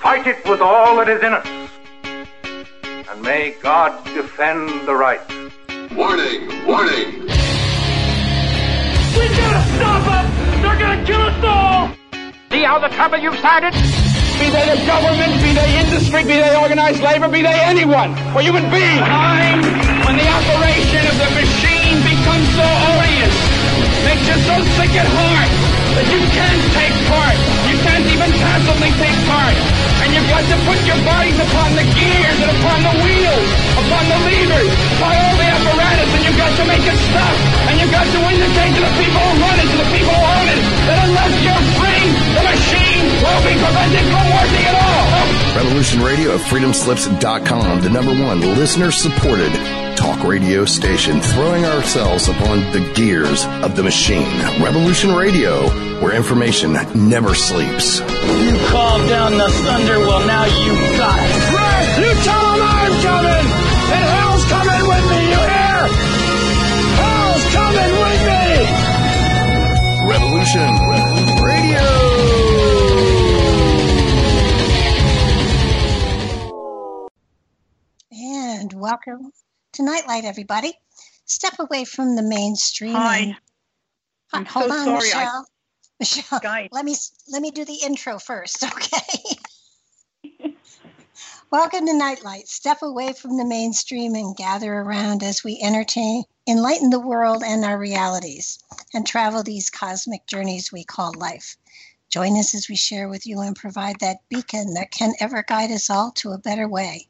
fight it with all that is in us. And may God defend the right. Warning! Warning! We gotta stop them! They're gonna kill us all! See how the trouble you've started? Be they the government, be they industry, be they organized labor, be they anyone, or human beings. Time when the operation of the machine becomes so odious, makes you so sick at heart that you can't take part. You can't even passively take part. You've got to put your bodies upon the gears and upon the wheels, upon the levers, upon all the apparatus, and you've got to make it stop. And you've got to indicate to the people who run it, to the people who own it, that unless you're free, the machine will be prevented from working at all. Revolution Radio at freedomslips.com, the number one listener supported talk radio station, throwing ourselves upon the gears of the machine. Revolution Radio, where information never sleeps. You called down the thunder, well, now you got it. Right, you tell them I'm coming, and hell's coming with me, you hear? Hell's coming with me! Revolution Radio. And welcome to Nightlight, everybody. Step away from the mainstream. Hi. and- I'm Hold so on, sorry, I- Michelle. Guys. let me let me do the intro first, okay? Welcome to Nightlight. Step away from the mainstream and gather around as we entertain, enlighten the world and our realities, and travel these cosmic journeys we call life. Join us as we share with you and provide that beacon that can ever guide us all to a better way.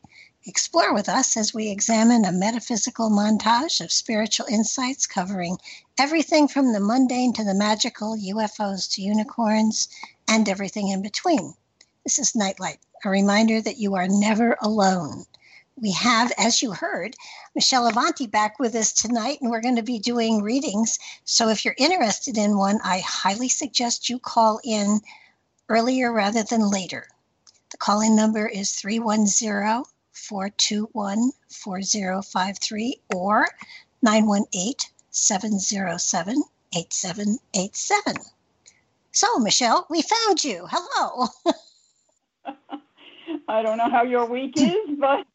Explore with us as we examine a metaphysical montage of spiritual insights covering everything from the mundane to the magical, UFOs to unicorns, and everything in between. This is Nightlight, a reminder that you are never alone. We have, as you heard, Michelle Avanti back with us tonight, and we're going to be doing readings. So if you're interested in one, I highly suggest you call in earlier rather than later. The call in number is 310 421 4053 or 918 707 8787. So, Michelle, we found you. Hello. I don't know how your week is, but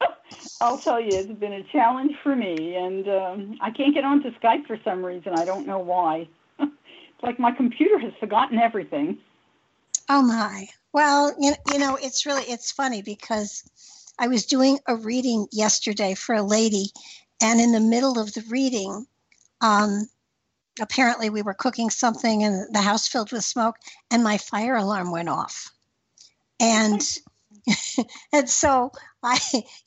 I'll tell you, it's been a challenge for me, and um, I can't get onto Skype for some reason. I don't know why. it's like my computer has forgotten everything. Oh my. Well, you, you know, it's really it's funny because I was doing a reading yesterday for a lady and in the middle of the reading um apparently we were cooking something and the house filled with smoke and my fire alarm went off. And and so I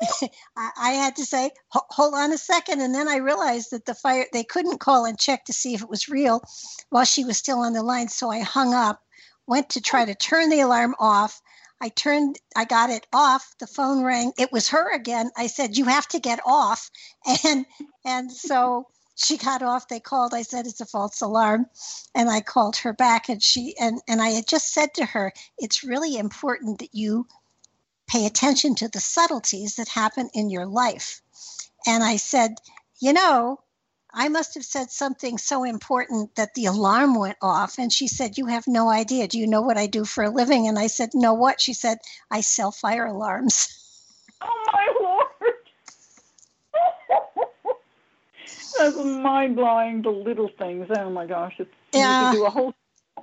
I I had to say hold on a second and then I realized that the fire they couldn't call and check to see if it was real while she was still on the line so I hung up went to try to turn the alarm off. I turned, I got it off. The phone rang. It was her again. I said, "You have to get off," and and so she got off. They called. I said, "It's a false alarm," and I called her back, and she and and I had just said to her, "It's really important that you pay attention to the subtleties that happen in your life." And I said, "You know." I must have said something so important that the alarm went off. And she said, You have no idea. Do you know what I do for a living? And I said, No, what? She said, I sell fire alarms. Oh my lord! That's mind blowing. The little things. Oh my gosh! It's, Yeah. You could do a whole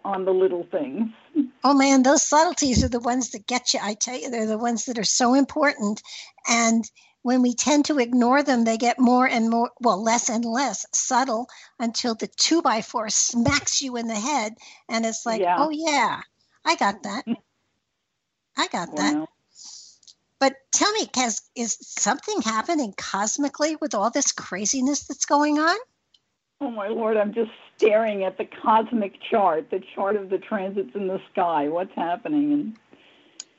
on the little things. Oh man, those subtleties are the ones that get you. I tell you, they're the ones that are so important. And when we tend to ignore them, they get more and more, well, less and less subtle until the two by four smacks you in the head. And it's like, Yeah. oh, yeah, I got that. Mm-hmm. I got that. Wow. But tell me, has, is something happening cosmically with all this craziness that's going on? Oh my lord! I'm just staring at the cosmic chart, the chart of the transits in the sky. What's happening? And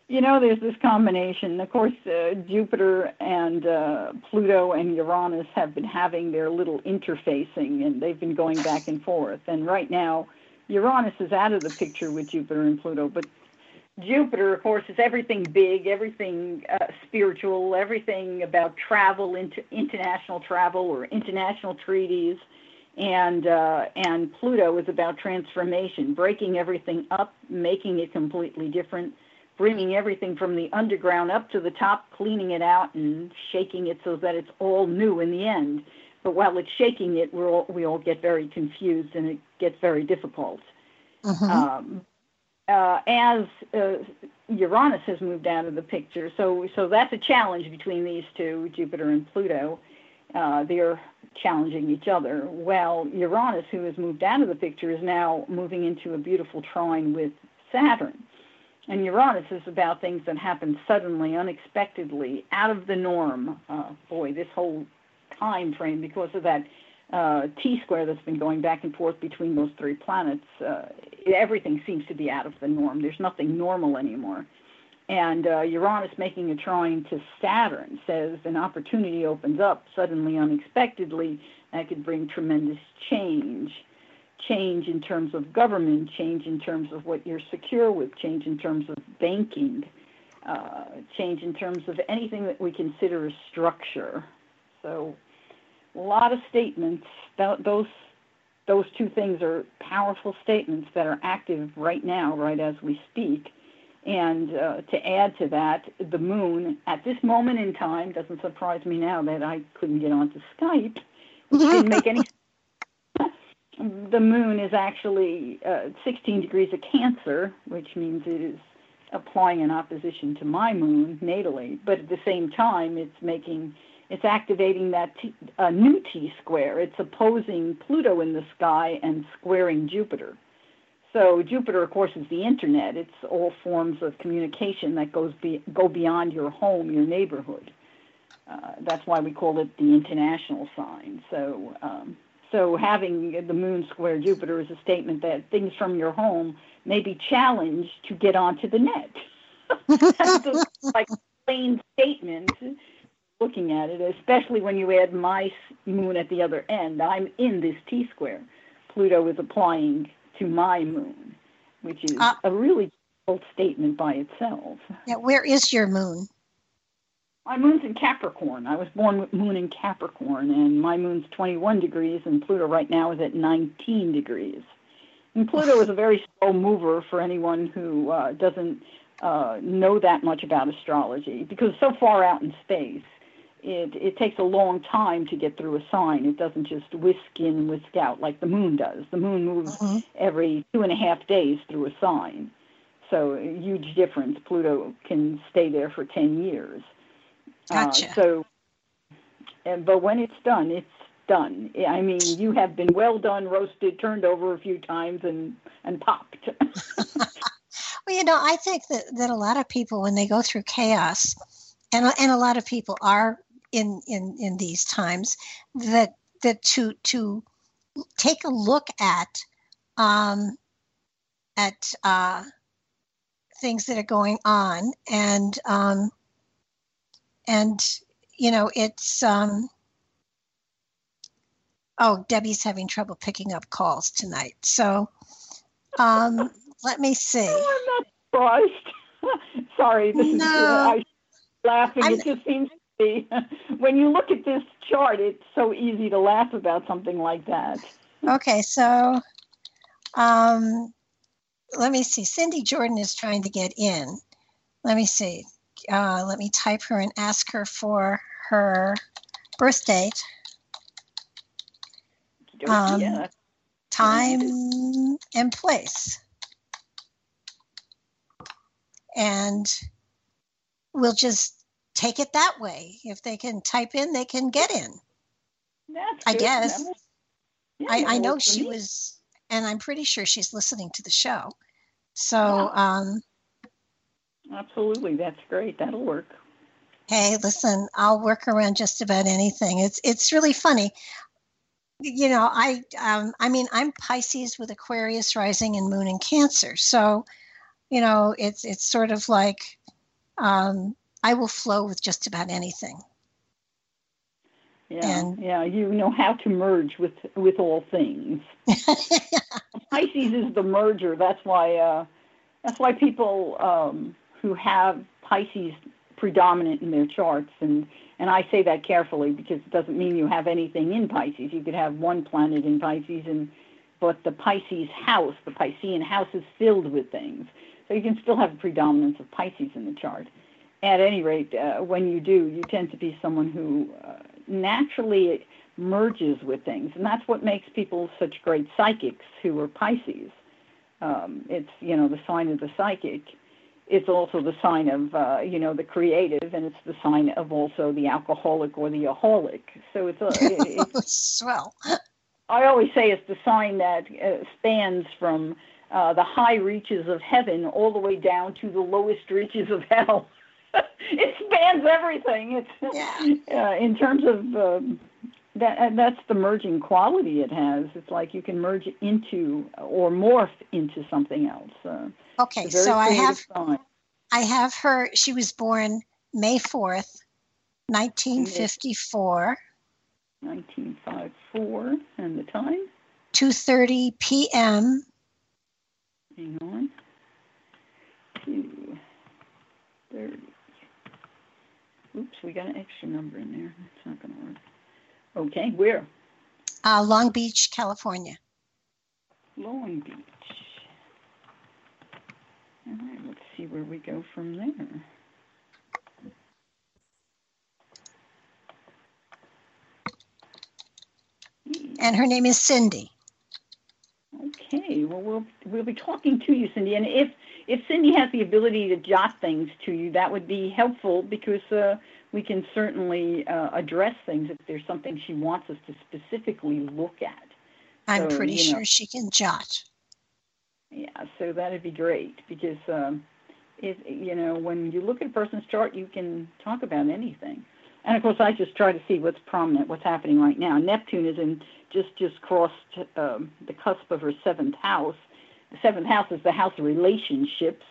you know, there's this combination. Of course, uh, Jupiter and uh, Pluto and Uranus have been having their little interfacing, and they've been going back and forth. And right now, Uranus is out of the picture with Jupiter and Pluto, but Jupiter, of course, is everything big, everything uh, spiritual, everything about travel, into international travel or international treaties, and uh, and Pluto is about transformation, breaking everything up, making it completely different, bringing everything from the underground up to the top, cleaning it out and shaking it so that it's all new in the end. But while it's shaking it, we all, we all get very confused and it gets very difficult. Mhm. Um, uh, as uh, Uranus has moved out of the picture, so so that's a challenge between these two, Jupiter and Pluto. Uh, they're challenging each other. Well, Uranus, who has moved out of the picture, is now moving into a beautiful trine with Saturn. And Uranus is about things that happen suddenly, unexpectedly, out of the norm. Uh, boy, this whole time frame, because of that uh, T square that's been going back and forth between those three planets, uh, everything seems to be out of the norm. There's nothing normal anymore. And uh, Uranus making a trine to Saturn says an opportunity opens up suddenly, unexpectedly, that could bring tremendous change. Change in terms of government, change in terms of what you're secure with, change in terms of banking, uh, change in terms of anything that we consider a structure. So, a lot of statements. Th- those those two things are powerful statements that are active right now, right as we speak. And uh, to add to that, the moon at this moment in time doesn't surprise me now that I couldn't get onto Skype, which didn't make any. The moon is actually uh, 16 degrees of Cancer, which means it is applying an opposition to my moon natally, but at the same time, it's making it's activating that new T square. It's opposing Pluto in the sky and squaring Jupiter. So Jupiter, of course, is the internet. It's all forms of communication that goes be, go beyond your home, your neighborhood. Uh, that's why we call it the international sign. So, um, so having the moon square Jupiter is a statement that things from your home may be challenged to get onto the net. that's a, like plain statement looking at it, especially when you add my moon at the other end. I'm in this T square. Pluto is applying to my moon, which is uh, a really bold statement by itself. Yeah, where is your moon? My moon's in Capricorn. I was born with moon in Capricorn, and my moon's 21 degrees, and Pluto right now is at 19 degrees. And Pluto is a very slow mover for anyone who uh, doesn't uh, know that much about astrology because it's so far out in space it, it takes a long time to get through a sign. It doesn't just whisk in, whisk out like the moon does. The moon moves Mhm. every two and a half days through a sign. So a huge difference. Pluto can stay there for 10 years. Gotcha. Uh, so, and, but when it's done, it's done. I mean, you have been well done, roasted, turned over a few times, and and popped. Well, you know, I think that, that a lot of people, when they go through chaos, and, and a lot of people are in, in, in these times, that, that to, to take a look at, um, at uh, things that are going on and, um, and, you know, it's, um, oh, Debbie's having trouble picking up calls tonight. So, um, let me see. I'm not surprised. Sorry, this is No. uh, I laughing. I'm- It just seems to be when you look at this chart, it's so easy to laugh about something like that. Okay, so um, let me see. Cindy Jordan is trying to get in. Let me see. Uh, let me type her and ask her for her birth date, Um, yeah, time, and place. And we'll just take it that way. If they can type in, they can get in. that's I guess. Yeah, I, I know she me. was, and I'm pretty sure she's listening to the show. So, um, Absolutely, that's great. That'll work. hey, listen, I'll work around just about anything. It's it's really funny. You know, I um, I mean, I'm Pisces with Aquarius rising and Moon in Cancer, so you know, it's it's sort of like um, I will flow with just about anything. Yeah, And- yeah. You know how to merge with with all things. Pisces is the merger. That's why. Uh, that's why people um, who have Pisces predominant in their charts, and and I say that carefully because it doesn't mean you have anything in Pisces. You could have one planet in Pisces, and but the Pisces house, the Piscean house, is filled with things. So you can still have a predominance of Pisces in the chart. At any rate, uh, when you do, you tend to be someone who uh, naturally merges with things, and that's what makes people such great psychics who are Pisces. Um, it's you know the sign of the psychic. It's also the sign of uh, you know the creative, and it's the sign of also the alcoholic or the aholic. So it's a it's, swell. I always say it's the sign that uh, spans from uh, the high reaches of heaven all the way down to the lowest reaches of hell. it spans everything. It's yeah. uh, in terms of um, that. That's the merging quality it has. It's like you can merge into or morph into something else. Uh, okay, so I have sign. I have her. She was born May fourth, nineteen fifty four. 1954 and the time 2:30 p.m. Hang on. 2:30. Oops, we got an extra number in there. It's not going to work. Okay, where? Uh, Long Beach, California. Long Beach. All right, let's see where we go from there. And her name is Cindy. Okay, well we'll we'll be talking to you, Cindy, and if if Cindy has the ability to jot things to you, that would be helpful because uh, we can certainly uh, address things if there's something she wants us to specifically look at. I'm so, pretty sure know, she can jot. Yeah, so that'd be great because um, if you know when you look at a person's chart, you can talk about anything. And of course, I just try to see what's prominent, what's happening right now. Neptune is in just just crossed um, the cusp of her seventh house. The seventh house is the house of relationships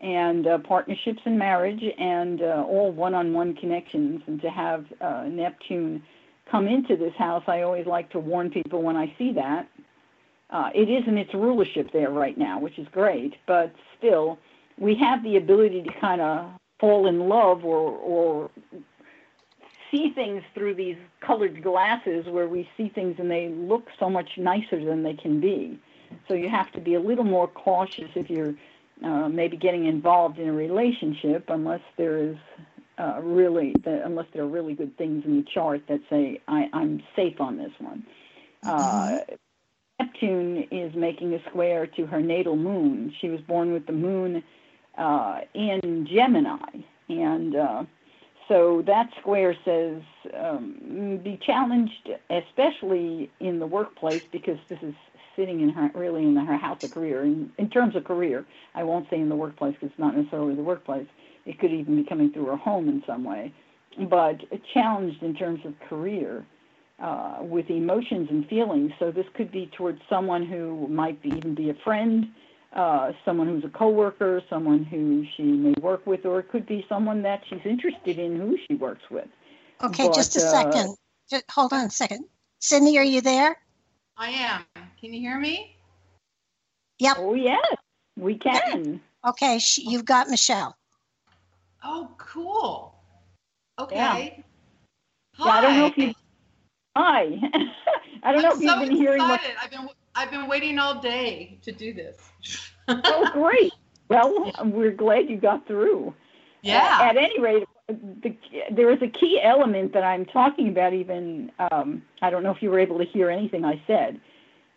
and uh, partnerships and marriage and uh, all one-on-one connections. And to have uh, Neptune come into this house, I always like to warn people when I see that. Uh, it is in its rulership there right now, which is great, but still, we have the ability to kind of fall in love or, or see things through these colored glasses where we see things and they look so much nicer than they can be. So you have to be a little more cautious if you're uh, maybe getting involved in a relationship, unless there is uh, really, the, unless there are really good things in the chart that say I, I'm safe on this one. Uh, Neptune is making a square to her natal moon. She was born with the moon uh, in Gemini, and uh, so that square says um, be challenged, especially in the workplace, because this is sitting in her really in her house of career. In, in terms of career, I won't say in the workplace because it's not necessarily the workplace. It could even be coming through her home in some way, but challenged in terms of career. Uh, with emotions and feelings, so this could be towards someone who might be, even be a friend, uh, someone who's a coworker, someone who she may work with, or it could be someone that she's interested in who she works with. Okay, but, just a uh, second. Just, hold on a second. Cindy, are you there? I am. Can you hear me? Yep. Oh, yes, we can. Okay, she, you've got Michelle. Oh, cool. Okay. Yeah. Hi. Yeah, I don't know if you. Hi. I don't I'm know if so you've been hearing. What... I've been I've been waiting all day to do this. oh, great. Well, we're glad you got through. Yeah. Uh, at any rate, the, there is a key element that I'm talking about. Even um, I don't know if you were able to hear anything I said,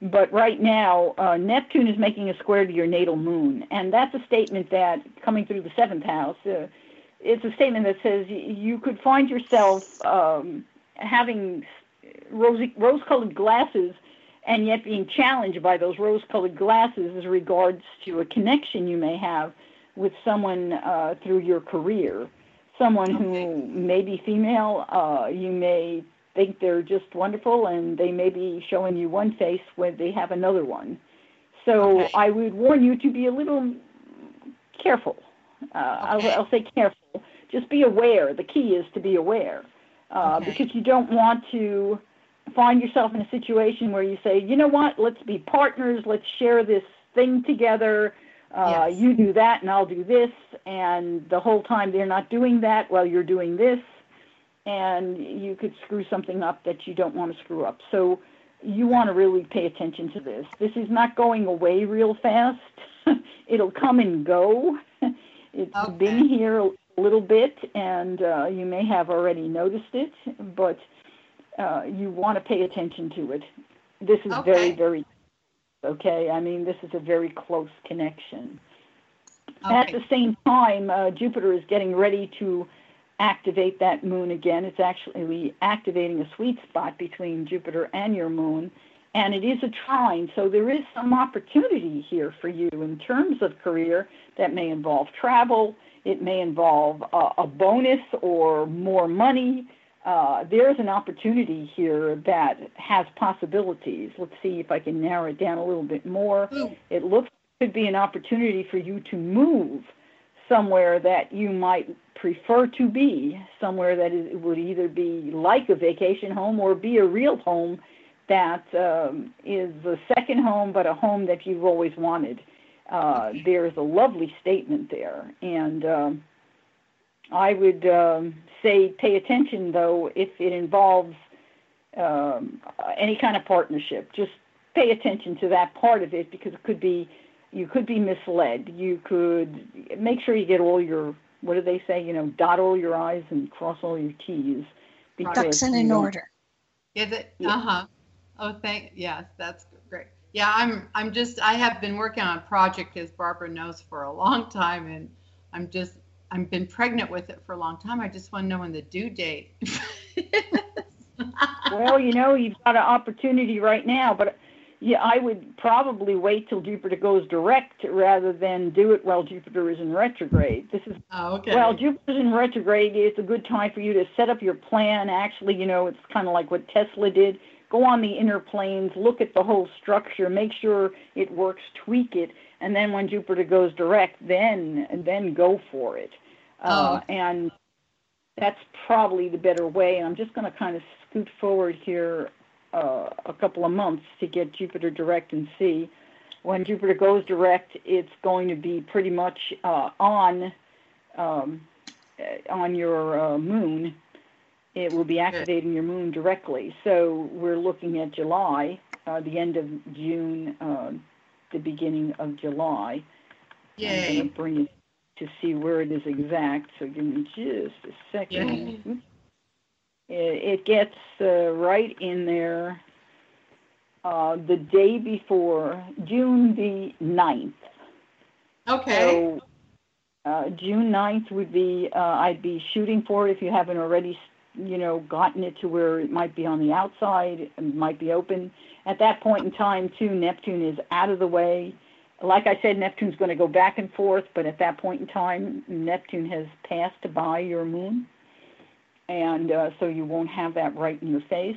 but right now uh, Neptune is making a square to your natal moon, and that's a statement that coming through the seventh house. Uh, it's a statement that says you could find yourself um, having rose-colored glasses and yet being challenged by those rose colored glasses as regards to a connection you may have with someone uh, through your career. Someone who may be female, uh, you may think they're just wonderful, and they may be showing you one face when they have another one. So okay. I would warn you to be a little careful. Uh, okay. I'll, I'll, say careful. Just be aware. The key is to be aware, uh, okay. because you don't want to find yourself in a situation where you say, you know what, let's be partners, let's share this thing together. Uh, yes. You do that and I'll do this. And the whole time they're not doing that while you're doing this. And you could screw something up that you don't want to screw up. So you want to really pay attention to this. This is not going away real fast. it'll come and go. It's Okay. been here a little bit, and uh, you may have already noticed it, but uh, you want to pay attention to it. This is very, very okay. I mean, this is a very close connection. At the same time, uh, Jupiter is getting ready to activate that moon again. It's actually activating a sweet spot between Jupiter and your moon, and it is a trine. So there is some opportunity here for you in terms of career that may involve travel. It may involve uh, a bonus or more money. Uh, there's an opportunity here that has possibilities. Let's see if I can narrow it down a little bit more. It looks could be an opportunity for you to move somewhere that you might prefer to be, somewhere that is, would either be like a vacation home or be a real home that um, is a second home, but a home that you've always wanted. Uh, there's a lovely statement there, and um, I would um, say pay attention though if it involves um, any kind of partnership. Just pay attention to that part of it because it could be you could be misled. You could make sure you get all your what do they say? You know, dot all your i's and cross all your t's. Ducks in an order. Is it? Yeah. Uh huh. Oh, thank. Yes, that's great. Yeah, I'm. I'm just. I have been working on a project, as Barbara knows, for a long time, and I'm just. I've been pregnant with it for a long time. I just want to know when the due date. Well, you know, you've got an opportunity right now, but yeah, I would probably wait till Jupiter goes direct rather than do it while Jupiter is in retrograde. This is oh, okay. Well, Jupiter's in retrograde. It's a good time for you to set up your plan. Actually, you know, it's kind of like what Tesla did. Go on the inner planes, look at the whole structure, make sure it works, tweak it, and then when Jupiter goes direct, then then go for it. Uh, Oh. and that's probably the better way. And I'm just going to kind of scoot forward here uh, a couple of months to get Jupiter direct and see. When Jupiter goes direct, it's going to be pretty much uh, on um, uh, on your uh, moon. It will be activating your moon directly. So we're looking at July, uh, the end of June, uh, the beginning of July. Yay. I'm going to bring it to see where it is exact. So give me just a second. Yay. It, it gets uh, right in there uh, the day before, June the 9th. Okay. So uh, June 9th would be, uh, I'd be shooting for it if you haven't already, you know, gotten it to where it might be on the outside, might be open. At that point in time, too, Neptune is out of the way. Like I said, Neptune's going to go back and forth, but at that point in time, Neptune has passed by your moon. And uh, so you won't have that right in your face.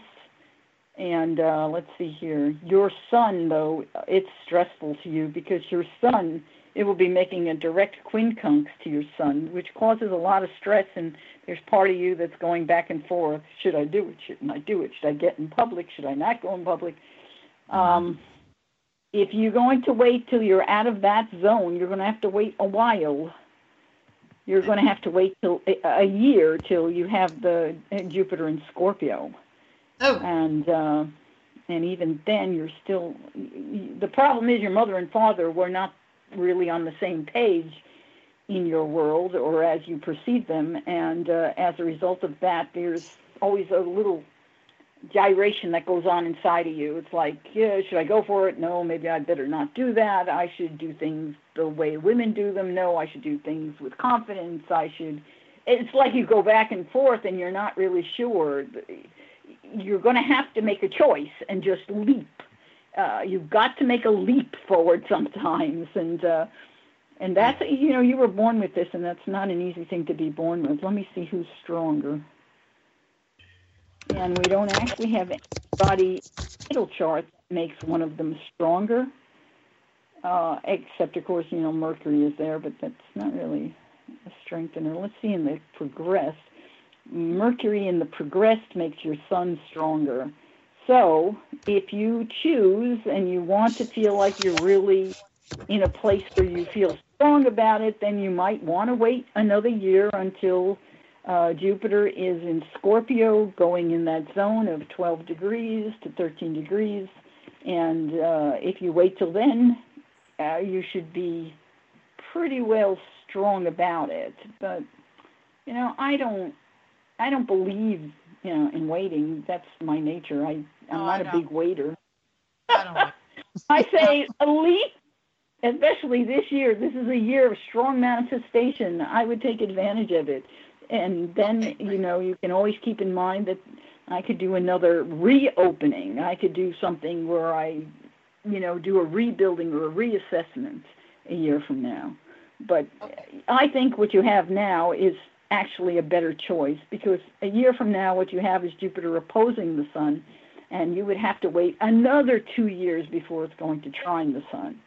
And uh, let's see here. Your sun, though, it's stressful to you because your sun, it will be making a direct quincunx to your sun, which causes a lot of stress. And there's part of you that's going back and forth. Should I do it? Shouldn't I do it? Should I get in public? Should I not go in public? Um, if you're going to wait till you're out of that zone, you're going to have to wait a while. You're going to have to wait till a, a year till you have the uh, Jupiter in Scorpio Oh, and uh, and even then you're still the problem is your mother and father were not really on the same page in your world or as you perceive them. And uh, as a result of that there's always a little gyration that goes on inside of you. It's like yeah should i go for it? No maybe i'd better not do that. I should do things the way women do them. No i should do things with confidence. I should it's like you go back and forth and you're not really sure. You're going to have to make a choice and just leap. Uh, you've got to make a leap forward sometimes, and uh, and that's you know you were born with this, and that's not an easy thing to be born with. Let me see who's stronger. And we don't actually have anybody natal chart that makes one of them stronger, uh, except of course you know Mercury is there, but that's not really a strengthener. Let's see in the progressed. Mercury in the progressed makes your sun stronger. So, if you choose and you want to feel like you're really in a place where you feel strong about it, then you might want to wait another year until uh, Jupiter is in Scorpio, going in that zone of 12 degrees to 13 degrees. And uh, if you wait till then, uh, you should be pretty well strong about it. But you know, I don't, I don't believe you know in waiting. That's my nature. I I'm No, not a big waiter. I I say elite, especially this year, this is a year of strong manifestation. I would take advantage of it. And then, you know, you can always keep in mind that I could do another reopening. I could do something where I, you know, do a rebuilding or a reassessment a year from now. But Okay. I think what you have now is actually a better choice because a year from now, what you have is Jupiter opposing the Sun, and you would have to wait another two years before it's going to trine the Sun.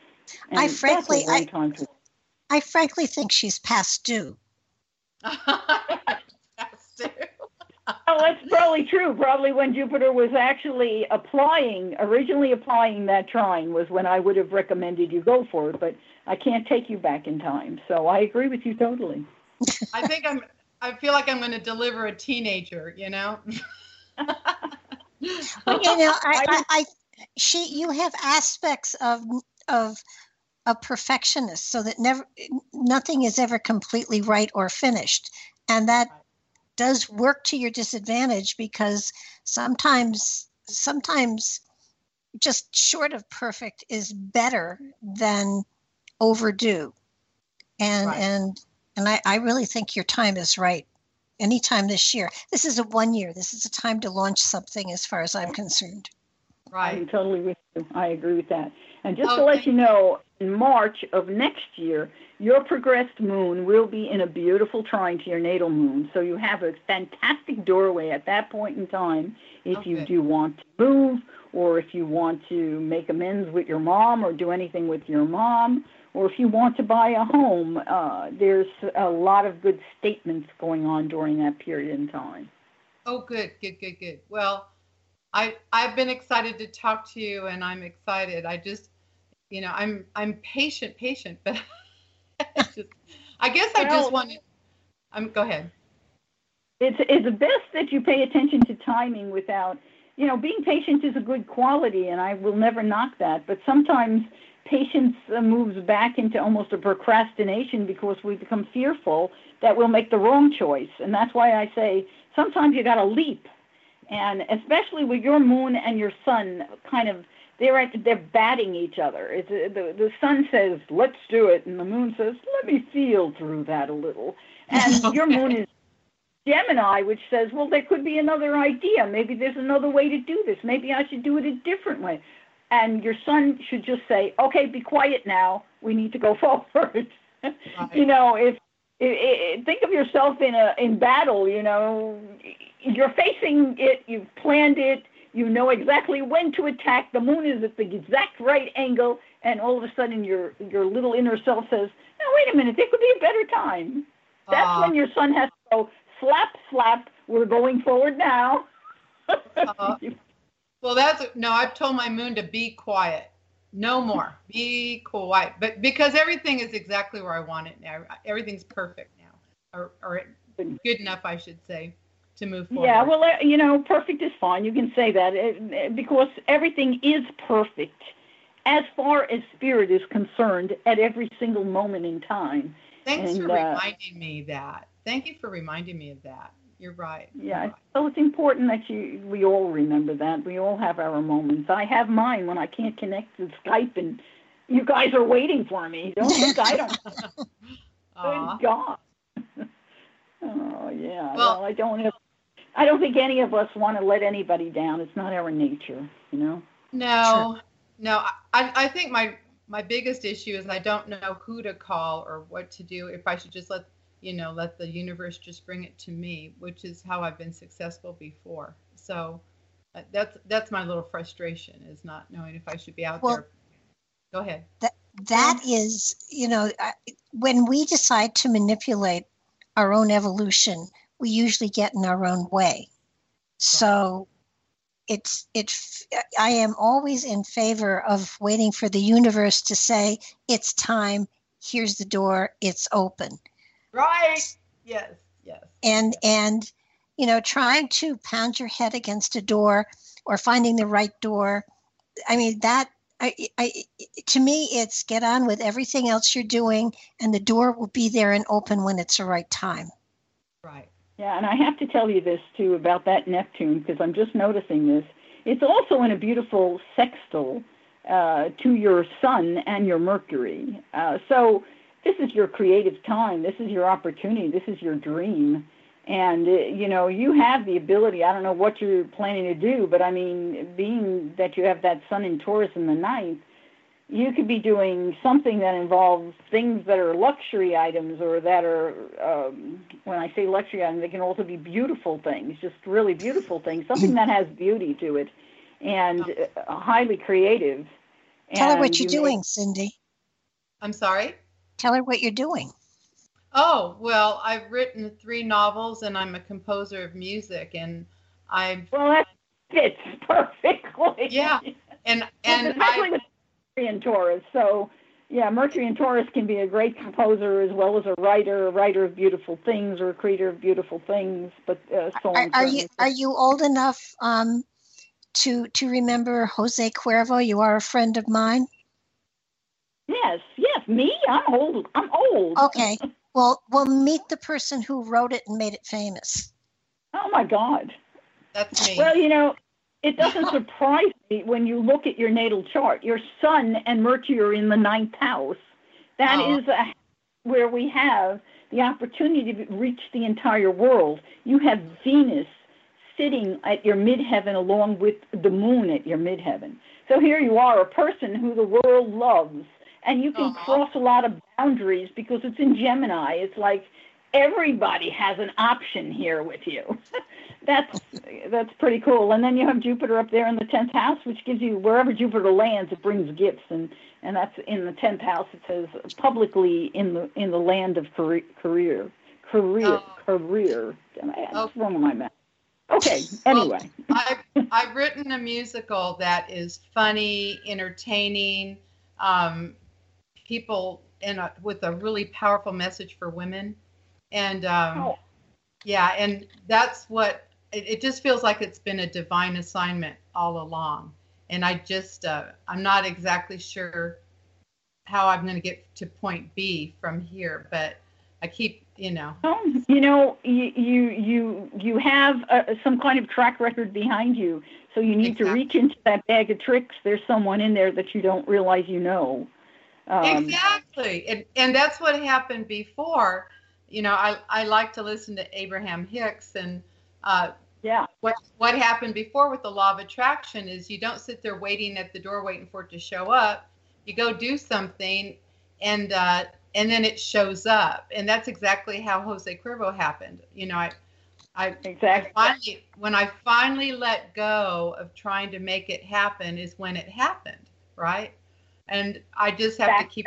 And I frankly- I- to I frankly think she's past due. That's true. Oh, that's probably true. Probably when Jupiter was actually applying, originally applying that trine was when I would have recommended you go for it, but I can't take you back in time. So I agree with you totally. I think I'm. I feel like I'm going to deliver a teenager. You know. Well, you know, I, I, I, she, you have aspects of of a perfectionist, so that never, nothing is ever completely right or finished, and that does work to your disadvantage because sometimes, sometimes, just short of perfect is better than overdue, and Right. and and I, I really think your time is right anytime this year. This is a one year. This is a time to launch something, as far as I'm concerned. Right. I'm totally with you. I agree with that. And just to let you know, in March of next year, your progressed moon will be in a beautiful trine to your natal moon. So you have a fantastic doorway at that point in time if you do want to move or if you want to make amends with your mom or do anything with your mom or if you want to buy a home. Uh, there's a lot of good statements going on during that period in time. Oh, good, good, good, good. Well, I I've been excited to talk to you, and I'm excited. I just, you know, I'm I'm patient, patient, but I just, I guess I Well- just wanted. Um, go ahead. it's it's best that you pay attention to timing without you know being patient is a good quality and i will never knock that but sometimes patience uh, moves back into almost a procrastination because we become fearful that we'll make the wrong choice and that's why i say sometimes you got to leap and especially with your moon and your sun kind of they're at, they're batting each other it's uh, the the sun says let's do it and the moon says let me feel through that a little and your moon is Gemini, which says, well, there could be another idea. Maybe there's another way to do this. Maybe I should do it a different way. And your son should just say, okay, be quiet now. We need to go forward. you know, if, i i think of yourself in a in battle, you know, you're facing it, you've planned it, you know exactly when to attack. The moon is at the exact right angle, and all of a sudden your your little inner self says, "No, wait a minute, there could be a better time." That's Aw. when your son has to go slap, slap. We're going forward now. Uh, Well, that's no. I've told my moon to be quiet. No more. Be quiet. But because everything is exactly where I want it now. Everything's perfect now, or, or good enough, I should say, to move forward. yeah, well, uh, you know, perfect is fine. You can say that uh, because everything is perfect as far as spirit is concerned at every single moment in time. Thanks and, for uh, reminding me that. Thank you for reminding me of that. You're right. You're Yeah, right. so it's important that you we all remember that. We all have our moments. I have mine when I can't connect to Skype and you guys are waiting for me. Don't think I don't. Aw. Good God. oh yeah. Well- Well, I don't have. I don't think any of us want to let anybody down. It's not our nature, you know. No, no. I, I think my my biggest issue is I don't know who to call or what to do. If I should just let you know, let the universe just bring it to me, which is how I've been successful before. So uh, that's that's my little frustration is not knowing if I should be out Well- there. Go ahead. That That is, you know, I- when we decide to manipulate our own evolution, we usually get in our own way. So it's it I am always in favor of waiting for the universe to say it's time, here's the door, it's open. Right. Yes. Yes. and and you know trying to pound your head against a door or finding the right door i mean that I, I, to me, it's get on with everything else you're doing, and the door will be there and open when it's the right time. Right. Yeah, and I have to tell you this too about that Neptune because I'm just noticing this. It's also in a beautiful sextile uh, to your Sun and your Mercury. Uh, so this is your creative time. This is your opportunity. This is your dream. And, uh, you know, you have the ability, I don't know what you're planning to do, but I mean, being that you have that sun in Taurus in the ninth, you could be doing something that involves things that are luxury items or that are, um, when I say luxury items, they can also be beautiful things, just really beautiful things, something that has beauty to it and uh, highly creative. Tell and her what you're you may- doing, Cindy. I'm sorry. Tell her what you're doing. Oh, well, I've written three novels and I'm a composer of music and I've Well, that fits perfectly. yeah, and and especially I with Mercury and Taurus. So, yeah, Mercury and Taurus can be a great composer as well as a writer, a writer of beautiful things or a creator of beautiful things. But uh, so Are, and are you are you old enough um, to to remember Jose Cuervo? You are a friend of mine. Yes, yes, me. I'm old. I'm old. Okay. Well, we'll meet the person who wrote it and made it famous. Oh my God. that's me. Well, you know, it doesn't surprise me when you look at your natal chart. Your Sun and Mercury are in the ninth house. That Oh. is a, where we have the opportunity to reach the entire world. You have Venus sitting at your midheaven along with the moon at your midheaven. So here you are, a person who the world loves, and you can Uh-huh. cross a lot of boundaries because it's in Gemini. It's like everybody has an option here with you. that's that's pretty cool. And then you have Jupiter up there in the tenth house, which gives you wherever Jupiter lands, it brings gifts, and and that's in the tenth house. It says publicly in the in the land of career career career Oh. career. That's Oh. wrong with my math. Okay. Anyway, I've, I've written a musical that is funny, entertaining, um, people in a, with a really powerful message for women, and um, Oh. yeah, and that's what it, it just feels like it's been a divine assignment all along, and I just uh, I'm not exactly sure how I'm going to get to point B from here, but I keep you know Well, you know, you you you you have uh, some kind of track record behind you, so you need to reach into that bag of tricks. There's someone in there that you don't realize you know. Um, exactly. And, and that's what happened before. You know i, I like to listen to abraham hicks and uh, Yeah. what what happened before with the law of attraction is you don't sit there waiting at the door waiting for it to show up. You go do something and uh, and then it shows up. And that's exactly how jose cuervo happened. You know i I, I finally when i finally let go of trying to make it happen is when it happened right and i just have to keep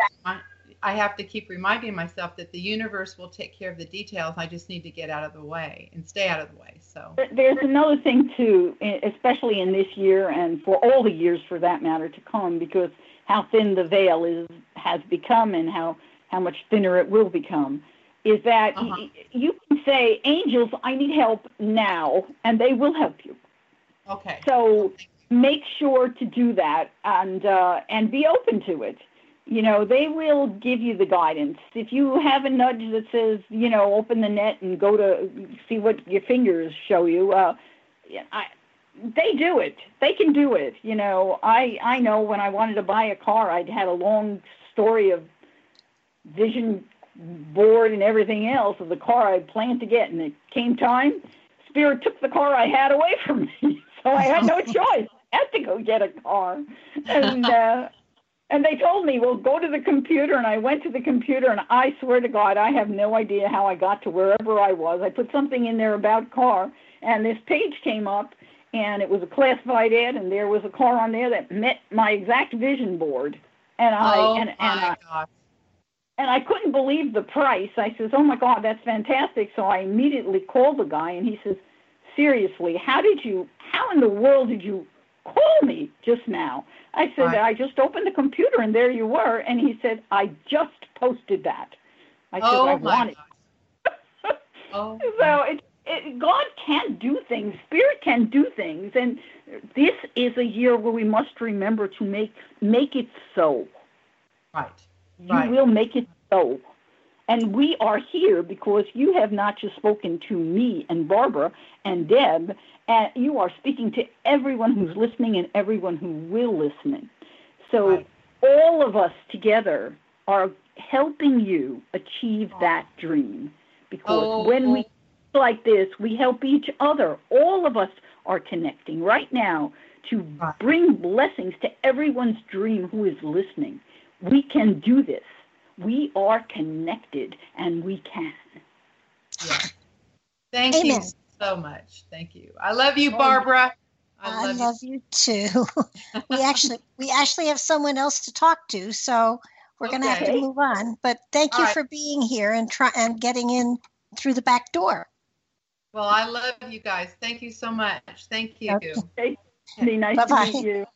i have to keep reminding myself that the universe will take care of the details i just need to get out of the way and stay out of the way so There's another thing too, especially in this year and for all the years for that matter to come, because how thin the veil is has become and how how much thinner it will become, is that Uh-huh. you can say, "Angels, I need help now," and they will help you. okay So make sure to do that and uh, and be open to it. You know, they will give you the guidance. If you have a nudge that says, you know, open the net and go to see what your fingers show you, uh, I, they do it. They can do it. You know, I I know when I wanted to buy a car, I'd had a long story of vision board and everything else of the car I planned to get, and it came time. Spirit took the car I had away from me, so I had no choice. Had to go get a car, and uh, and they told me, well, go to the computer, and I went to the computer, and I swear to God, I have no idea how I got to wherever I was. I put something in there about car, and this page came up, and it was a classified ad, and there was a car on there that met my exact vision board, and I oh and, my I, gosh and I couldn't believe the price. I says, "Oh my God, that's fantastic!" So I immediately called the guy, and he says, "Seriously, how did you? How in the world did you call me just now?" I said, Right. "I just opened the computer, and there you were." And he said, "I just posted that." I said, oh "I want it." oh So it, it God can do things. Spirit can do things, and this is a year where we must remember to make make it so. Right. You Right. will make it so. And we are here because you have not just spoken to me and Barbara and Deb, and you are speaking to everyone who's listening and everyone who will listen. So Right. all of us together are helping you achieve that dream. Because Oh. when we like this, we help each other. All of us are connecting right now to bring blessings to everyone's dream who is listening. We can do this. We are connected and we can. Yeah. Thank you Amen. So much. Thank you. I love you, oh, Barbara. I, I love, you. too. we actually we actually have someone else to talk to, so we're going to have to move on. But thank you All right. for being here and try and getting in through the back door. Well, I love you guys. Thank you so much. Thank you. Okay. Okay, Be nice Bye-bye. to meet you.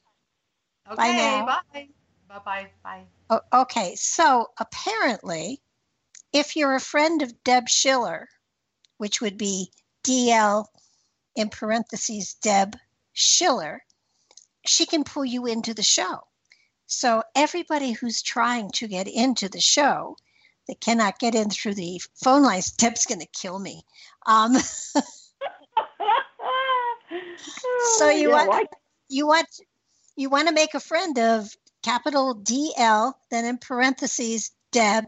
Bye now. bye. Bye-bye. Bye. O- okay, so apparently, if you're a friend of Deb Schiller, which would be DL in parentheses Deb Schiller, she can pull you into the show. So everybody who's trying to get into the show that cannot get in through the phone lines, Deb's going to kill me. Um, So you Yeah, want- why- you want you want to make a friend of capital DL, then in parentheses Deb,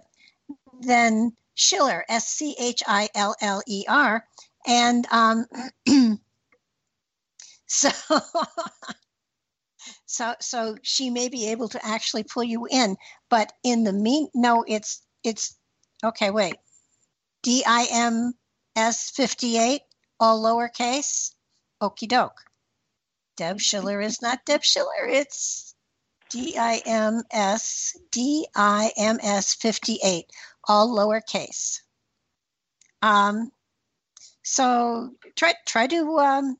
then Schiller, S C H I L L E R, and um, so so so she may be able to actually pull you in, but in the mean, no, it's it's okay. Wait, D I M S fifty eight, all lowercase. Okey doke. Deb Schiller is not Deb Schiller. It's D I M S D I M S 58, all lowercase. Um, so try try to um,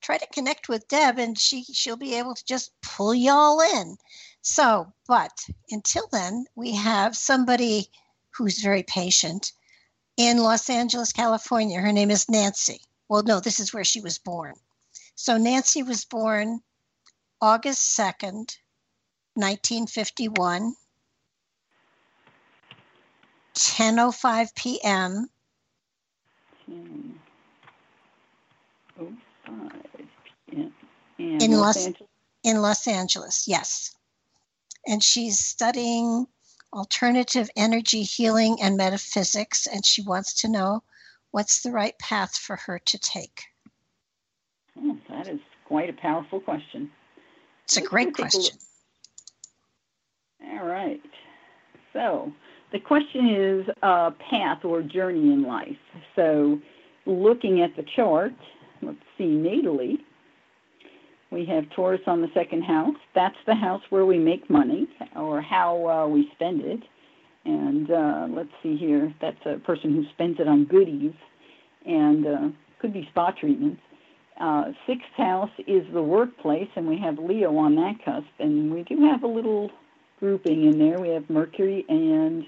try to connect with Deb, and she she'll be able to just pull y'all in. So, but until then, we have somebody who's very patient in Los Angeles, California. Her name is Nancy. Well, no, this is where she was born. So Nancy was born August 2nd, 1951, 10:05 p.m. Hmm. Five. Uh, yeah. In Los Los- Angeles. in Los Angeles. Yes. And she's studying alternative energy healing and metaphysics and she wants to know what's the right path for her to take. Oh, that is quite a powerful question. It's a Let's great take a question. All right. So the question is a path or journey in life. So looking at the chart, let's see natally. We have Taurus on the second house. That's the house where we make money or how uh, we spend it. And uh, let's see here. That's a person who spends it on goodies and uh, could be spa treatments. Uh, sixth house is the workplace, and we have Leo on that cusp. And we do have a little grouping in there. We have Mercury and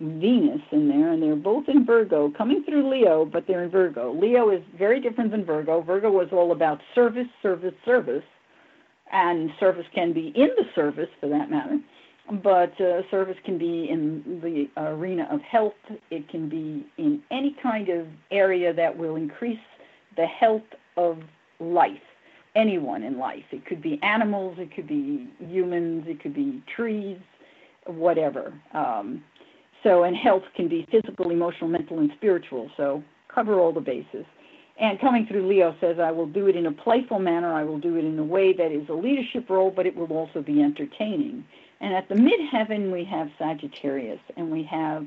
Venus in there, and they're both in Virgo, coming through Leo, but they're in Virgo. Leo is very different than Virgo. Virgo was all about service, service, service, and service can be in the service for that matter. But uh, service can be in the arena of health. It can be in any kind of area that will increase the health of life, anyone in life. It could be animals, it could be humans, it could be trees, whatever. Um, so, and health can be physical, emotional, mental, and spiritual. So, cover all the bases. And coming through Leo says, I will do it in a playful manner. I will do it in a way that is a leadership role, but it will also be entertaining. And at the midheaven, we have Sagittarius, and we have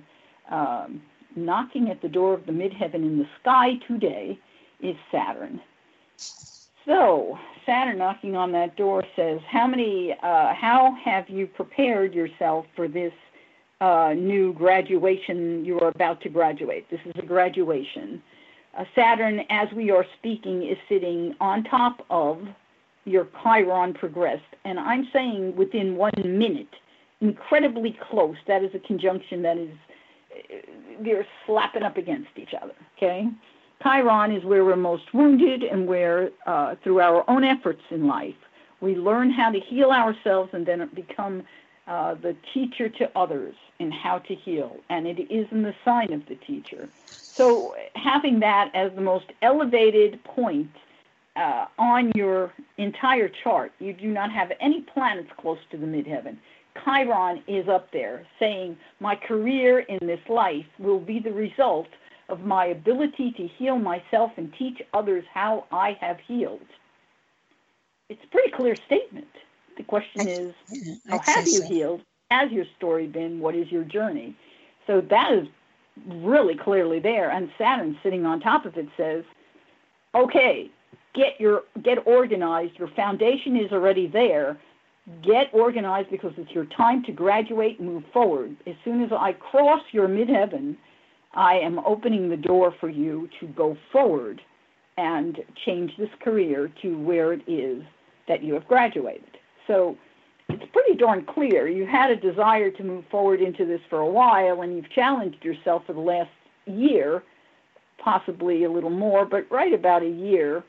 um, knocking at the door of the midheaven in the sky today is Saturn. So, Saturn knocking on that door says, How many, uh, how have you prepared yourself for this uh, new graduation you are about to graduate? This is a graduation. Uh, Saturn, as we are speaking, is sitting on top of your Chiron progressed. And I'm saying within one minute, incredibly close. That is a conjunction that is, uh, they're slapping up against each other, okay? Chiron is where we're most wounded and where, uh, through our own efforts in life, we learn how to heal ourselves and then become uh, the teacher to others in how to heal. And it is in the sign of the teacher. So having that as the most elevated point uh, on your entire chart, you do not have any planets close to the midheaven. Chiron is up there saying, My career in this life will be the result of my ability to heal myself and teach others how I have healed. It's a pretty clear statement. The question is, how have you so. healed? Has your story been? What is your journey? So that is really clearly there. And Saturn sitting on top of it says, okay, get your get organized. Your foundation is already there. Get organized because it's your time to graduate and move forward. As soon as I cross your midheaven, I am opening the door for you to go forward and change this career to where it is that you have graduated. So it's pretty darn clear. You had a desire to move forward into this for a while, and you've challenged yourself for the last year, possibly a little more, but right about a year,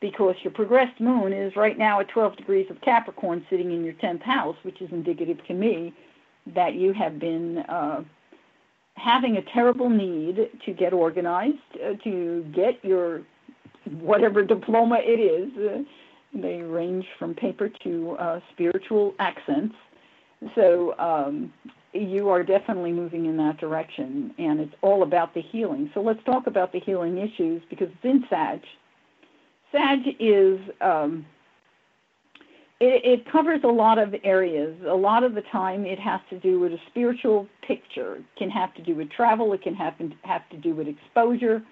because your progressed moon is right now at 12 degrees of Capricorn sitting in your 10th house, which is indicative to me that you have been uh, having a terrible need to get organized, uh, to get your whatever diploma it is. Uh, they range from paper to uh, spiritual accents. So um, you are definitely moving in that direction, and it's all about the healing. So let's talk about the healing issues because it's in Sag. Sag is um, it, it covers a lot of areas. A lot of the time, it has to do with a spiritual picture. It can have to do with travel. It can have have to do with exposure.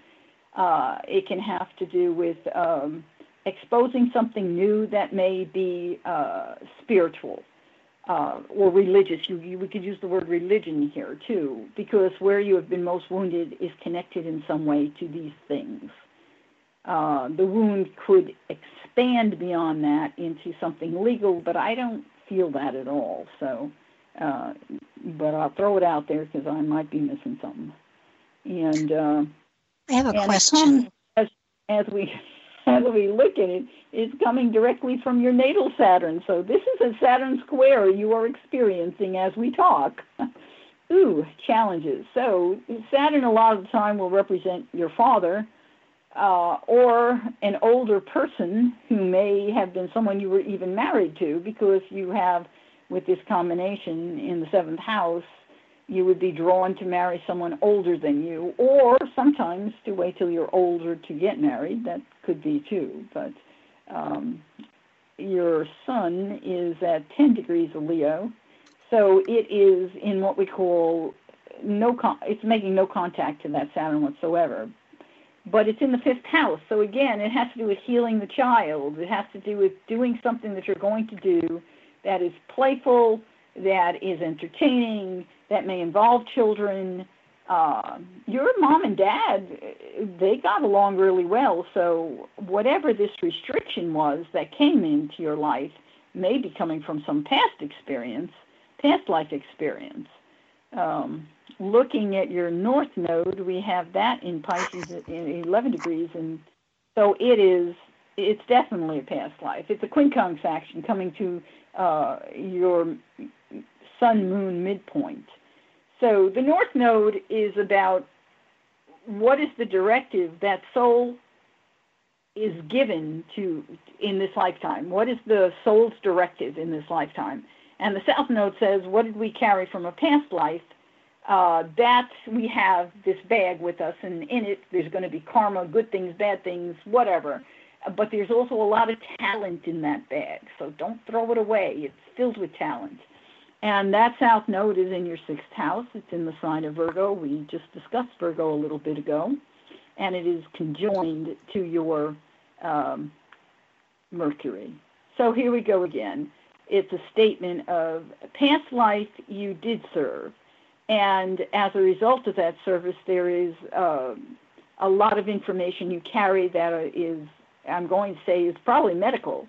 Uh, it can have to do with um, exposing something new that may be uh, spiritual uh, or religious. You, you, we could use the word religion here too, because where you have been most wounded is connected in some way to these things. Uh, the wound could expand beyond that into something legal, but I don't feel that at all. So, uh, but I'll throw it out there because I might be missing something. And uh, I have a question. As, as we we look at it, it's coming directly from your natal Saturn. So this is a Saturn square you are experiencing as we talk. Ooh, challenges. So Saturn a lot of the time will represent your father uh, or an older person who may have been someone you were even married to because you have, with this combination in the seventh house, you would be drawn to marry someone older than you, or sometimes to wait till you're older to get married. That could be too. But um, your sun is at 10 degrees of Leo, so it is in what we call no. Con- it's making no contact to that Saturn whatsoever. But it's in the fifth house, so again, it has to do with healing the child. It has to do with doing something that you're going to do that is playful, that is entertaining, that may involve children. Uh, your mom and dad, they got along really well. So whatever this restriction was that came into your life may be coming from some past experience, past life experience. Um, looking at your north node, we have that in Pisces in 11 degrees, and so it is. It's definitely a past life. It's a quincunx action coming to uh, your sun moon midpoint. So the North Node is about what is the directive that soul is given to in this lifetime. What is the soul's directive in this lifetime? And the South Node says, what did we carry from a past life? Uh, that we have this bag with us, and in it there's going to be karma, good things, bad things, whatever. But there's also a lot of talent in that bag, so don't throw it away. It's filled with talent. And that south node is in your sixth house. It's in the sign of Virgo. We just discussed Virgo a little bit ago. And it is conjoined to your um, Mercury. So here we go again. It's a statement of past life you did serve. And as a result of that service, there is uh, a lot of information you carry that is, I'm going to say, is probably medical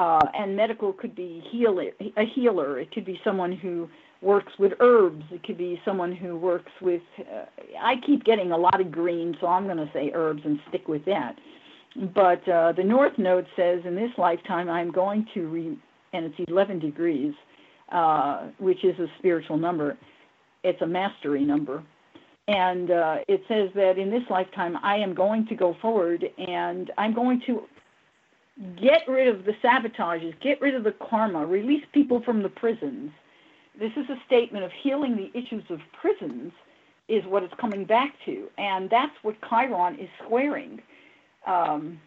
uh, and medical could be healer, a healer. It could be someone who works with herbs. It could be someone who works with. Uh, I keep getting a lot of green, so I'm going to say herbs and stick with that. But uh, the North Node says in this lifetime I'm going to re, and it's 11 degrees, uh, which is a spiritual number. It's a mastery number. And uh, it says that in this lifetime I am going to go forward and I'm going to get rid of the sabotages, get rid of the karma, release people from the prisons. This is a statement of healing the issues of prisons, is what it's coming back to. And that's what Chiron is squaring. Um,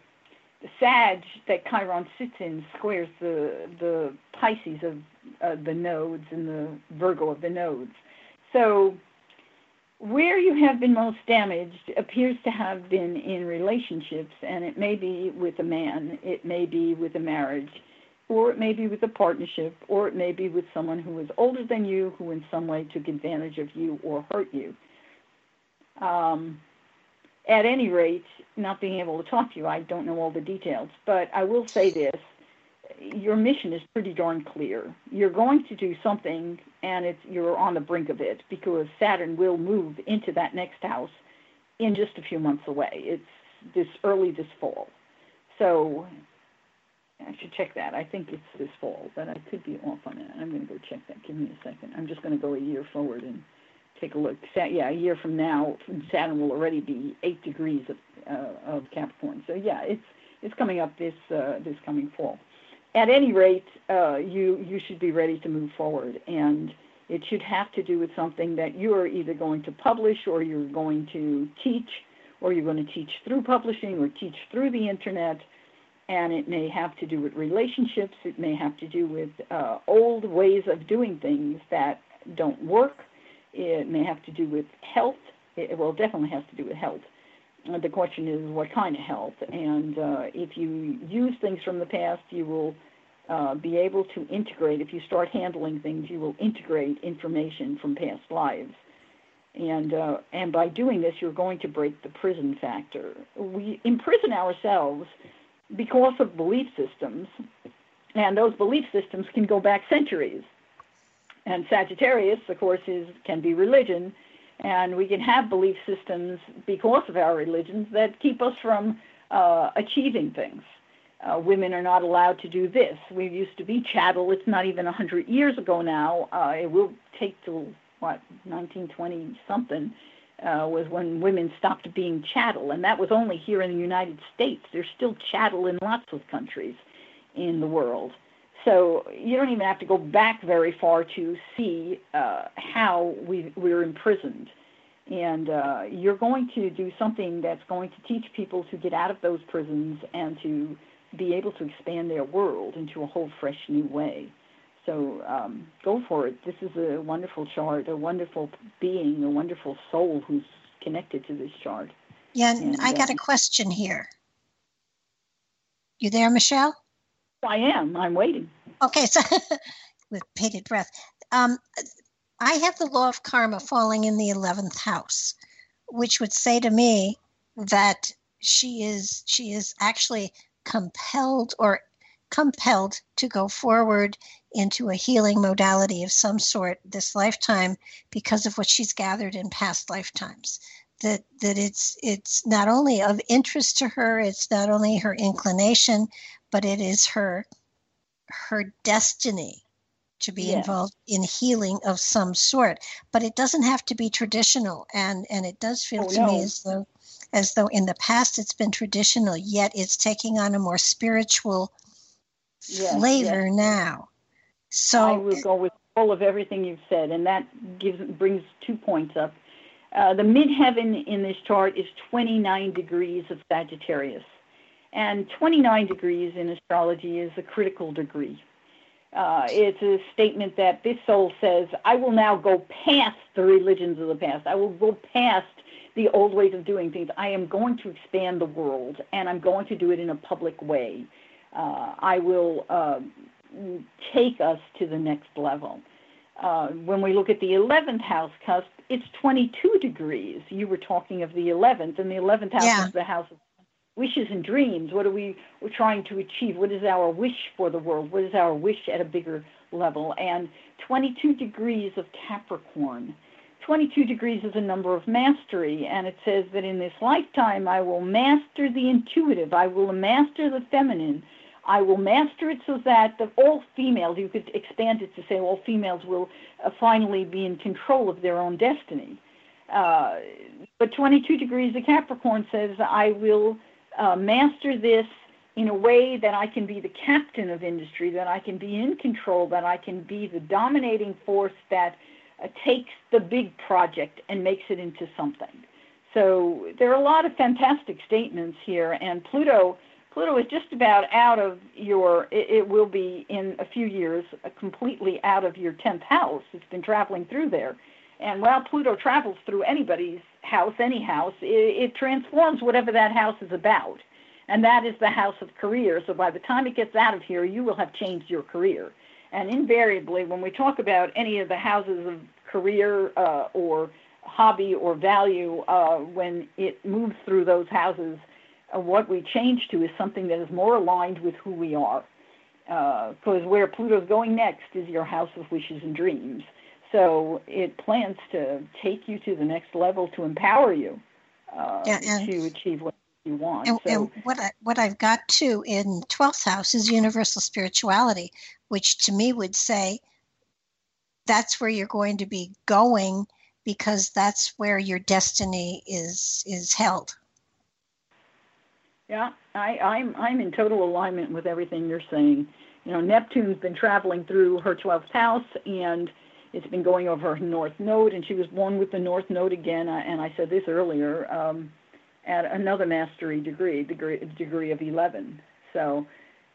the Sag that Chiron sits in squares the, the Pisces of uh, the nodes and the Virgo of the nodes. So where you have been most damaged appears to have been in relationships, and it may be with a man, it may be with a marriage, or it may be with a partnership, or it may be with someone who is older than you who in some way took advantage of you or hurt you. Um, at any rate, not being able to talk to you, I don't know all the details, but I will say this your mission is pretty darn clear. You're going to do something, and it's you're on the brink of it because Saturn will move into that next house in just a few months away. It's this early this fall, so I should check that. I think it's this fall, but I could be off on that. I'm going to go check that. Give me a second. I'm just going to go a year forward and take a look. Yeah, a year from now, Saturn will already be eight degrees of, uh, of Capricorn. So yeah, it's it's coming up this uh, this coming fall at any rate, uh, you you should be ready to move forward, and it should have to do with something that you are either going to publish or you're going to teach, or you're going to teach through publishing or teach through the internet, and it may have to do with relationships. It may have to do with uh, old ways of doing things that don't work. It may have to do with health. It well, definitely has to do with health the question is what kind of health. And uh, if you use things from the past, you will uh, be able to integrate. If you start handling things, you will integrate information from past lives. And uh, and by doing this, you're going to break the prison factor. We imprison ourselves because of belief systems, and those belief systems can go back centuries. And Sagittarius, of course, is can be religion, and we can have belief systems because of our religions that keep us from uh, achieving things. Uh, women are not allowed to do this. We used to be chattel. It's not even 100 years ago now. Uh, it will take till, what, 1920 something, uh, was when women stopped being chattel. And that was only here in the United States. There's still chattel in lots of countries in the world. So you don't even have to go back very far to see uh, how we, we're imprisoned. And uh, you're going to do something that's going to teach people to get out of those prisons and to be able to expand their world into a whole fresh new way. So um, go for it. This is a wonderful chart, a wonderful being, a wonderful soul who's connected to this chart. Yeah, and, I got uh, a question here. You there, Michelle? I am. I'm waiting. Okay, so with bated breath. Um, I have the law of karma falling in the 11th house, which would say to me that she is she is actually compelled or compelled to go forward into a healing modality of some sort this lifetime because of what she's gathered in past lifetimes that that it's it's not only of interest to her it's not only her inclination but it is her her destiny to be yes. involved in healing of some sort but it doesn't have to be traditional and and it does feel oh, to no. me as though as though in the past it's been traditional yet it's taking on a more spiritual yes, flavor yes. now so i will go with all of everything you've said and that gives brings two points up uh, the midheaven in this chart is 29 degrees of sagittarius and 29 degrees in astrology is a critical degree. Uh, it's a statement that this soul says, I will now go past the religions of the past. I will go past the old ways of doing things. I am going to expand the world, and I'm going to do it in a public way. Uh, I will uh, take us to the next level. Uh, when we look at the 11th house cusp, it's 22 degrees. You were talking of the 11th, and the 11th house yeah. is the house of wishes and dreams. What are we trying to achieve? What is our wish for the world? What is our wish at a bigger level, and 22 degrees of Capricorn. 22 degrees is a number of mastery, and it says that in this lifetime I will master the intuitive, I will master the feminine, I will master it so that the, all females, you could expand it to say all females will uh, finally be in control of their own destiny. Uh, but 22 degrees of Capricorn says I will uh, master this in a way that I can be the captain of industry, that I can be in control, that I can be the dominating force that uh, takes the big project and makes it into something. So there are a lot of fantastic statements here, and Pluto. Pluto is just about out of your, it, it will be in a few years uh, completely out of your 10th house. It's been traveling through there. And while Pluto travels through anybody's house, any house, it, it transforms whatever that house is about and that is the house of career. So by the time it gets out of here, you will have changed your career. And invariably, when we talk about any of the houses of career uh, or hobby or value, uh, when it moves through those houses, uh, what we change to is something that is more aligned with who we are. Because uh, where Pluto's going next is your house of wishes and dreams. So it plans to take you to the next level to empower you uh, yeah, to achieve what you want. And, so, and what I, what I've got too in twelfth house is universal spirituality, which to me would say that's where you're going to be going because that's where your destiny is is held. Yeah, I, I'm I'm in total alignment with everything you're saying. You know, Neptune's been traveling through her 12th house, and it's been going over her North Node, and she was born with the North Node again. And I said this earlier. Um, at another mastery degree, degree, degree of 11. So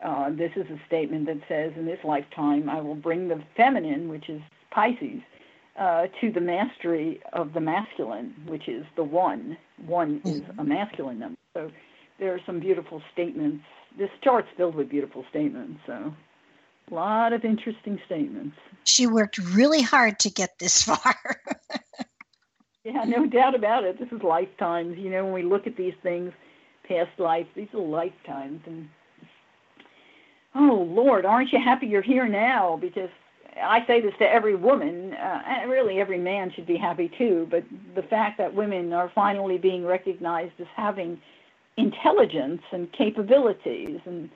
uh, this is a statement that says, in this lifetime, I will bring the feminine, which is Pisces, uh, to the mastery of the masculine, which is the one. One is a masculine number. So there are some beautiful statements. This chart's filled with beautiful statements. So a lot of interesting statements. She worked really hard to get this far. Yeah, no doubt about it. This is lifetimes. You know, when we look at these things, past life, these are lifetimes. And oh Lord, aren't you happy you're here now? Because I say this to every woman, uh, and really every man should be happy too. But the fact that women are finally being recognized as having intelligence and capabilities, and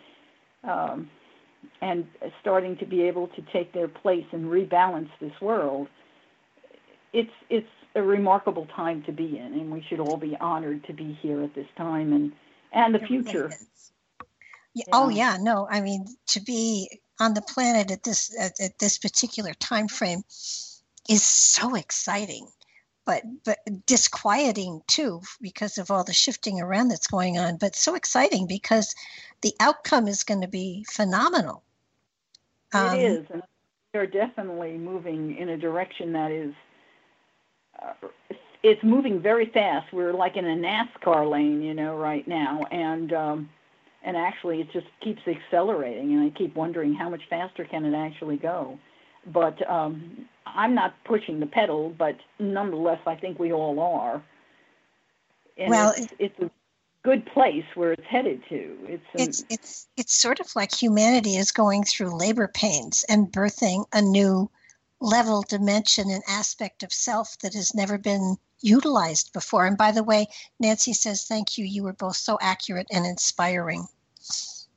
um, and starting to be able to take their place and rebalance this world, it's it's a remarkable time to be in, and we should all be honored to be here at this time and and the future. Yeah, oh yeah, no, I mean to be on the planet at this at, at this particular time frame is so exciting, but but disquieting too because of all the shifting around that's going on. But so exciting because the outcome is going to be phenomenal. Um, it is, and they're definitely moving in a direction that is it's moving very fast. We're like in a NASCAR lane, you know, right now, and um, and actually it just keeps accelerating, and I keep wondering how much faster can it actually go. But um, I'm not pushing the pedal, but nonetheless, I think we all are. And well, it's, it's a good place where it's headed to. It's a, it's it's it's sort of like humanity is going through labor pains and birthing a new level, dimension, and aspect of self that has never been utilized before. And by the way, Nancy says, Thank you. You were both so accurate and inspiring.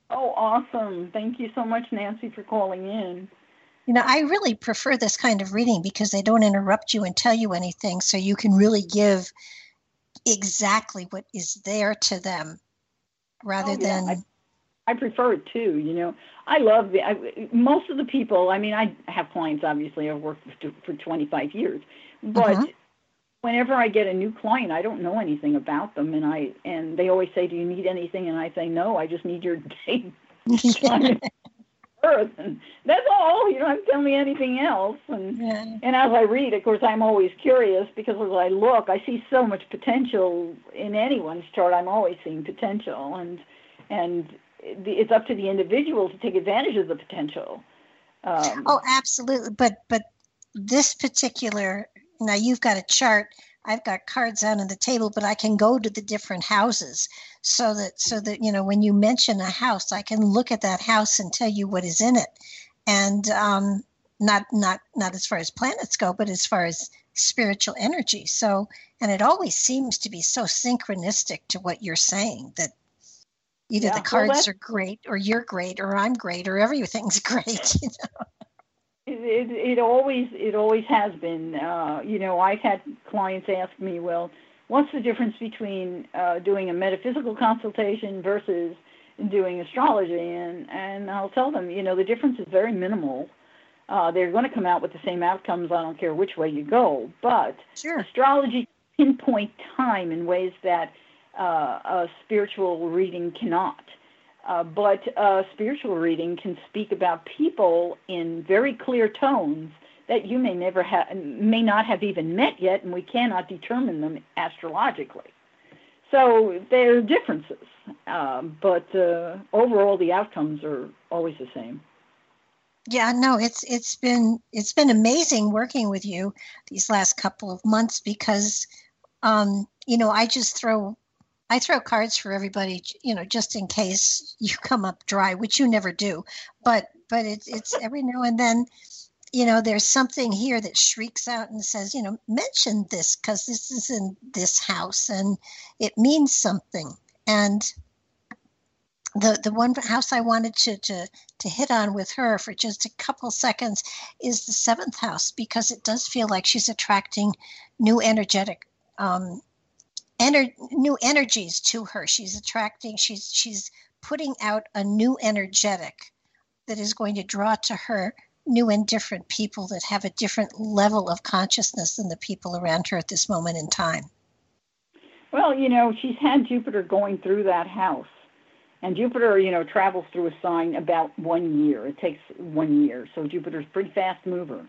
Oh, awesome. Thank you so much, Nancy, for calling in. You know, I really prefer this kind of reading because they don't interrupt you and tell you anything, so you can really give exactly what is there to them rather oh, yeah. than. I- I prefer it too. You know, I love the I, most of the people. I mean, I have clients. Obviously, I've worked for, for 25 years, but uh-huh. whenever I get a new client, I don't know anything about them, and I and they always say, "Do you need anything?" And I say, "No, I just need your date." Earth, and that's all. You don't have to tell me anything else. And yeah. and as I read, of course, I'm always curious because as I look, I see so much potential in anyone's chart. I'm always seeing potential, and and it's up to the individual to take advantage of the potential. Um, oh, absolutely. But but this particular now you've got a chart. I've got cards out on the table, but I can go to the different houses so that so that you know when you mention a house, I can look at that house and tell you what is in it. And um, not not not as far as planets go, but as far as spiritual energy. So, and it always seems to be so synchronistic to what you're saying that either Yeah, the cards that's- are great, or you're great, or I'm great, or everything's great. You know? It, it, always it always has been. Uh, you know, I've had clients ask me, well, what's the difference between uh, doing a metaphysical consultation versus doing astrology? And and I'll tell them, you know, the difference is very minimal. Uh, they're going to come out with the same outcomes. I don't care which way you go. But Sure. astrology pinpoint time in ways that uh, a spiritual reading cannot. Uh, but uh, spiritual reading can speak about people in very clear tones that you may never have, may not have even met yet, and we cannot determine them astrologically. So there are differences, um, but uh, overall the outcomes are always the same. Yeah, no, it's it's been it's been amazing working with you these last couple of months because um, you know, I just throw I throw cards for everybody, you know, just in case you come up dry, which you never do. But but it's it's every now and then, you know, there's something here that shrieks out and says, you know, mention this because this is in this house and it means something. And the the one house I wanted to to to hit on with her for just a couple seconds is the seventh house because it does feel like she's attracting new energetic um, ener- new energies to her. She's attracting. She's she's putting out a new energetic that is going to draw to her new and different people that have a different level of consciousness than the people around her at this moment in time. Well, you know, she's had Jupiter going through that house. And Jupiter, you know, travels through a sign about one year. It takes one year. So Jupiter's pretty fast mover.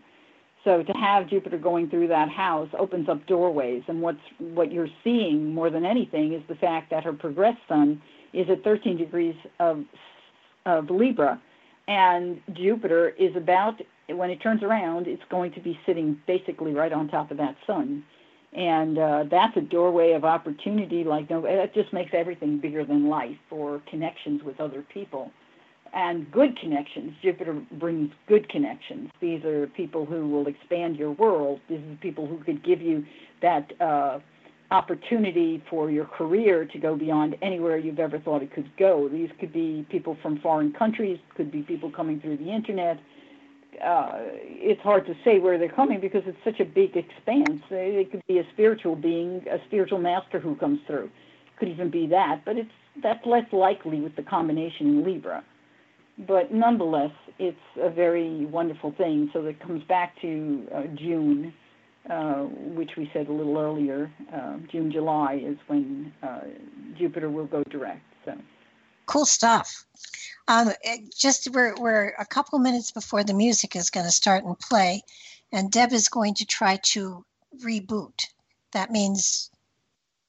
So to have Jupiter going through that house opens up doorways. And what's what you're seeing more than anything is the fact that her progressed sun is at 13 degrees of, of Libra. And Jupiter is about, when it turns around, it's going to be sitting basically right on top of that sun and uh, that's a doorway of opportunity like no that just makes everything bigger than life or connections with other people and good connections jupiter brings good connections these are people who will expand your world these are people who could give you that uh, opportunity for your career to go beyond anywhere you've ever thought it could go these could be people from foreign countries could be people coming through the internet uh, it's hard to say where they're coming because it's such a big expanse. It could be a spiritual being, a spiritual master who comes through. Could even be that, but it's that's less likely with the combination in Libra. But nonetheless, it's a very wonderful thing. So that comes back to uh, June, uh, which we said a little earlier. Uh, June, July is when uh, Jupiter will go direct. So Cool stuff. Um, it- just we're we're a couple minutes before the music is going to start and play, and Deb is going to try to reboot. That means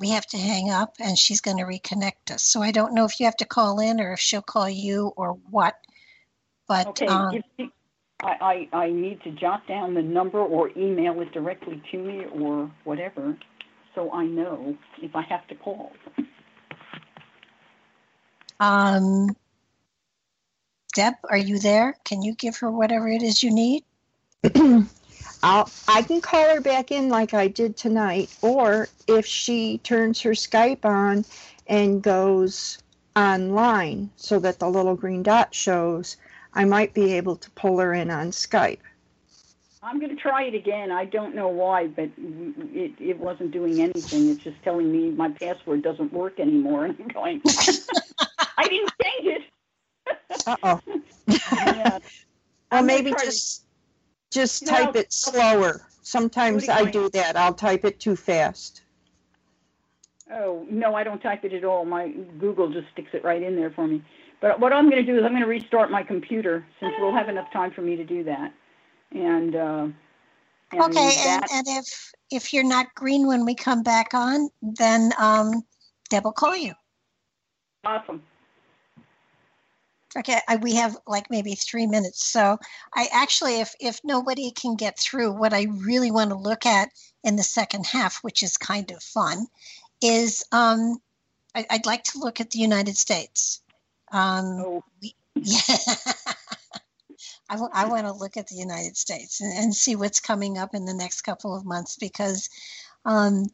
we have to hang up, and she's going to reconnect us. So I don't know if you have to call in or if she'll call you or what. But Okay, um, give I, I, I need to jot down the number or email it directly to me or whatever, so I know if I have to call. um, Deb, are you there? Can you give her whatever it is you need? I'll, I can call her back in like I did tonight, or if she turns her Skype on and goes online so that the little green dot shows, I might be able to pull her in on Skype. I'm going to try it again. I don't know why, but it, it wasn't doing anything. It's just telling me my password doesn't work anymore. And I'm going, I didn't change it. Uh oh. Yeah. Well, maybe just just No, type it slower. Sometimes What are you I do that. I'll type it too fast. Oh, no, I don't type it at all. My Google just sticks it right in there for me. But what I'm going to do is I'm going to restart my computer since we'll have enough time for me to do that. And, uh, and okay, and, that, and if if you're not green when we come back on, then um, Deb will call you. awesome. Okay, I, we have like maybe three minutes. So I actually, if if nobody can get through, what I really want to look at in the second half, which is kind of fun, is um, I, I'd like to look at the United States. Um, Oh, we- yeah. I, w- I want to look at the United States and, and see what's coming up in the next couple of months because um,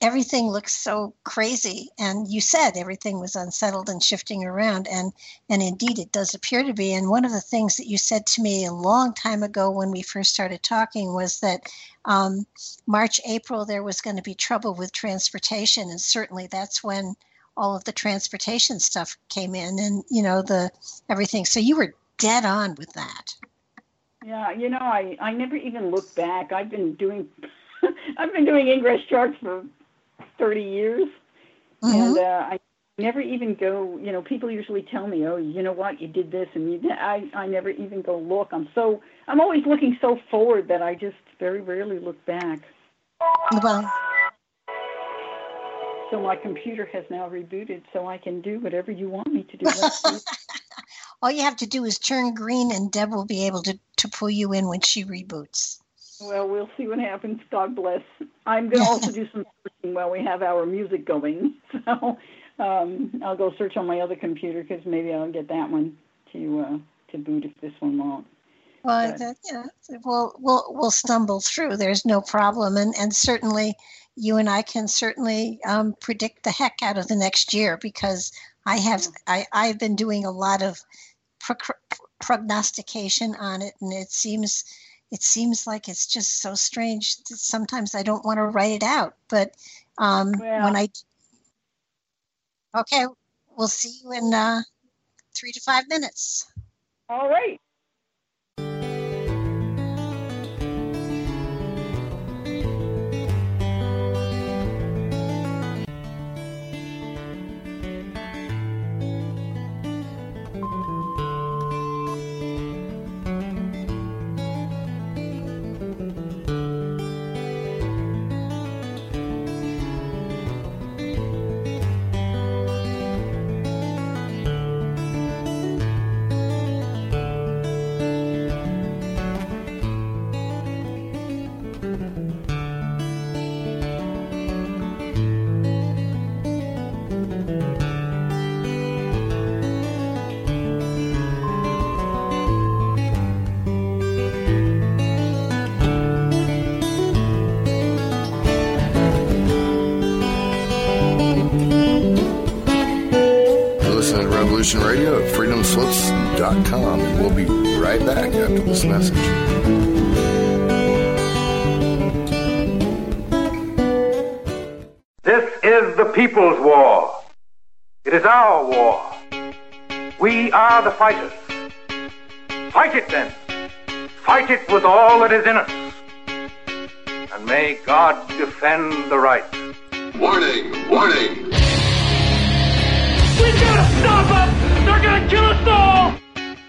everything looks so crazy. And you said everything was unsettled and shifting around, and and indeed it does appear to be. And one of the things that you said to me a long time ago when we first started talking was that um, March, April, there was going to be trouble with transportation, and certainly that's when all of the transportation stuff came in, and you know the everything. So you were dead on with that. Yeah, you know, I I never even looked back. I've been doing I've been doing ingress charts for 30 years, Mm-hmm. and uh, I never even go. You know, people usually tell me, "Oh, you know what? You did this," and you. I I never even go look. I'm so I'm always looking so forward that I just very rarely look back. Well, So my computer has now rebooted, so I can do whatever you want me to do. All you have to do is turn green, and Deb will be able to to pull you in when she reboots. Well, we'll see what happens. God bless. I'm going to also do some searching while we have our music going. So um, I'll go search on my other computer because maybe I'll get that one to uh, to boot if this one won't. Well, that, yeah, we'll we'll we'll stumble through. There's no problem, and and certainly you and I can certainly um, predict the heck out of the next year because I have I I've been doing a lot of pro- prognostication on it, and it seems it seems like it's just so strange. that Sometimes I don't want to write it out, but um, Well- when I okay, we'll see you in uh, three to five minutes. All right. Listening to Revolution Radio at freedomslips.com, and we'll be right back after this message. This is the people's war. It is our war. We are the fighters. Fight it then. Fight it with all that is in us. And may God defend the right. Warning, warning. Kill us all!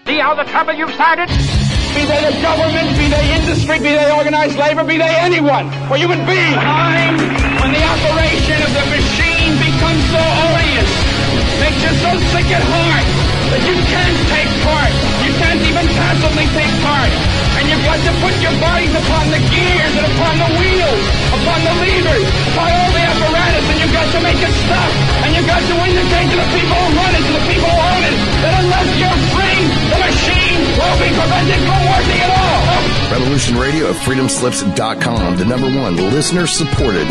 See how the trouble you've started? Be they the government, be they industry, be they organized labor, be they anyone, or human being. Time when the operation of the machine becomes so odious, makes you so sick at heart that you can't take part. You can't even passively take part. You've got to put your bodies upon the gears and upon the wheels, upon the levers, upon all the apparatus, and you've got to make it stop. And you've got to indicate to the people who run it, to the people who own it, that unless you're free, the machine will be prevented from working at all. Revolution Radio at freedomslips.com, the number one listener supported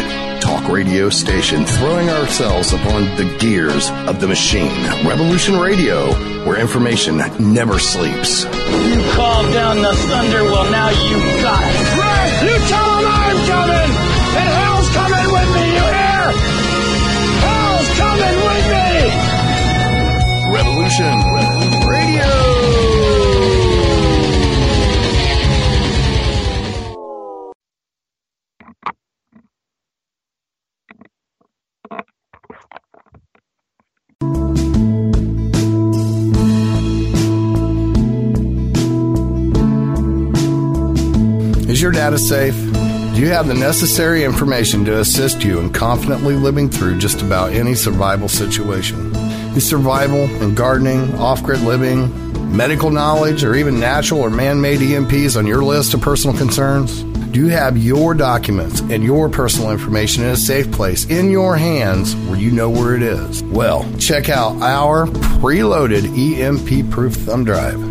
talk radio station, throwing ourselves upon the gears of the machine. Revolution Radio, where information never sleeps. You called down the thunder, well now you got it. Right! You tell them I'm coming! And hell's coming with me, you hear? Hell's coming with me! Revolution Is your data safe? Do you have the necessary information to assist you in confidently living through just about any survival situation? Is survival and gardening, off grid living, medical knowledge, or even natural or man made EMPs on your list of personal concerns? Do you have your documents and your personal information in a safe place in your hands where you know where it is? Well, check out our preloaded EMP proof thumb drive.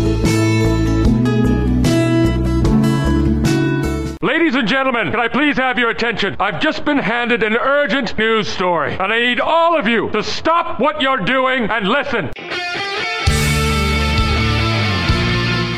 Ladies and gentlemen, can I please have your attention? I've just been handed an urgent news story, and I need all of you to stop what you're doing and listen.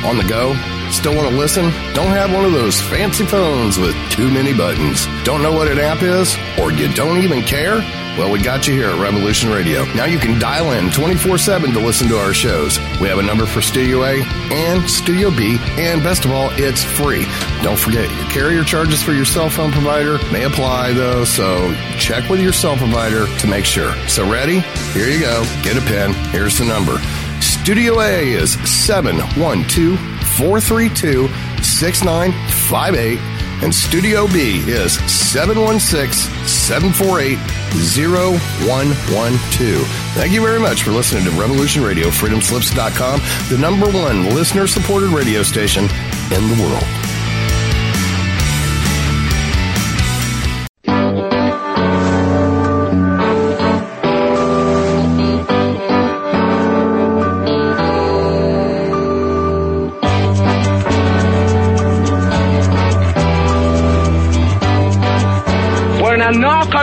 On the go? Still want to listen? Don't have one of those fancy phones with too many buttons. Don't know what an app is? Or you don't even care? Well, we got you here at Revolution Radio. Now you can dial in 24 7 to listen to our shows. We have a number for Studio A and Studio B, and best of all, it's free. Don't forget, your carrier charges for your cell phone provider may apply though, so check with your cell provider to make sure. So, ready? Here you go. Get a pen. Here's the number. Studio A is 712 432 6958 and Studio B is 716-748-0112. Thank you very much for listening to Revolution Radio, freedomslips.com, the number one listener-supported radio station in the world.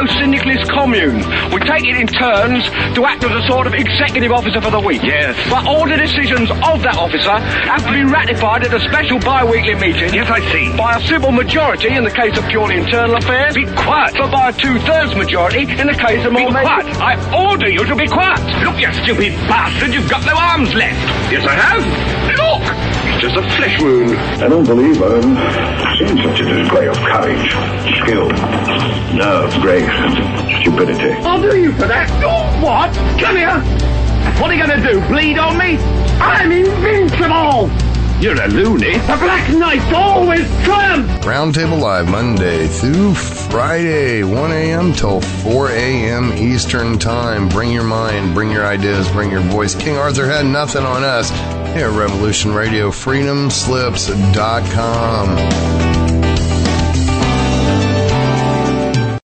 Narco-syndicalist commune. We take it in turns to act as a sort of executive officer for the week. Yes. But all the decisions of that officer have to be ratified at a special bi-weekly meeting. Yes, I see. By a simple majority in the case of purely internal affairs. Be quiet. But by a two-thirds majority in the case of Be more... quiet. I order you to be quiet. Look, you stupid bastard, you've got no arms left. Yes, I have. Look! It's just a flesh wound. I don't believe I've seen such a display of courage, skill, nerve, grace, and stupidity. I'll do you for that. Oh, what? Come here. What are you going to do? Bleed on me? I'm invincible. You're a loony. The Black Knight always triumphs. Roundtable Live Monday through Friday, 1 a.m. till 4 a.m. Eastern Time. Bring your mind, bring your ideas, bring your voice. King Arthur had nothing on us here at Revolution Radio.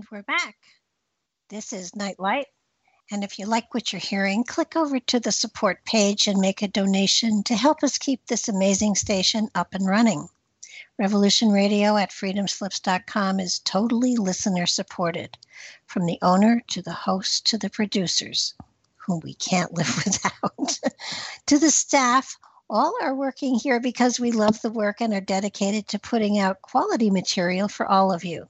And we're back. This is Nightlight. And if you like what you're hearing, click over to the support page and make a donation to help us keep this amazing station up and running. Revolution Radio at freedomslips.com is totally listener supported, from the owner to the host to the producers, whom we can't live without, to the staff. All are working here because we love the work and are dedicated to putting out quality material for all of you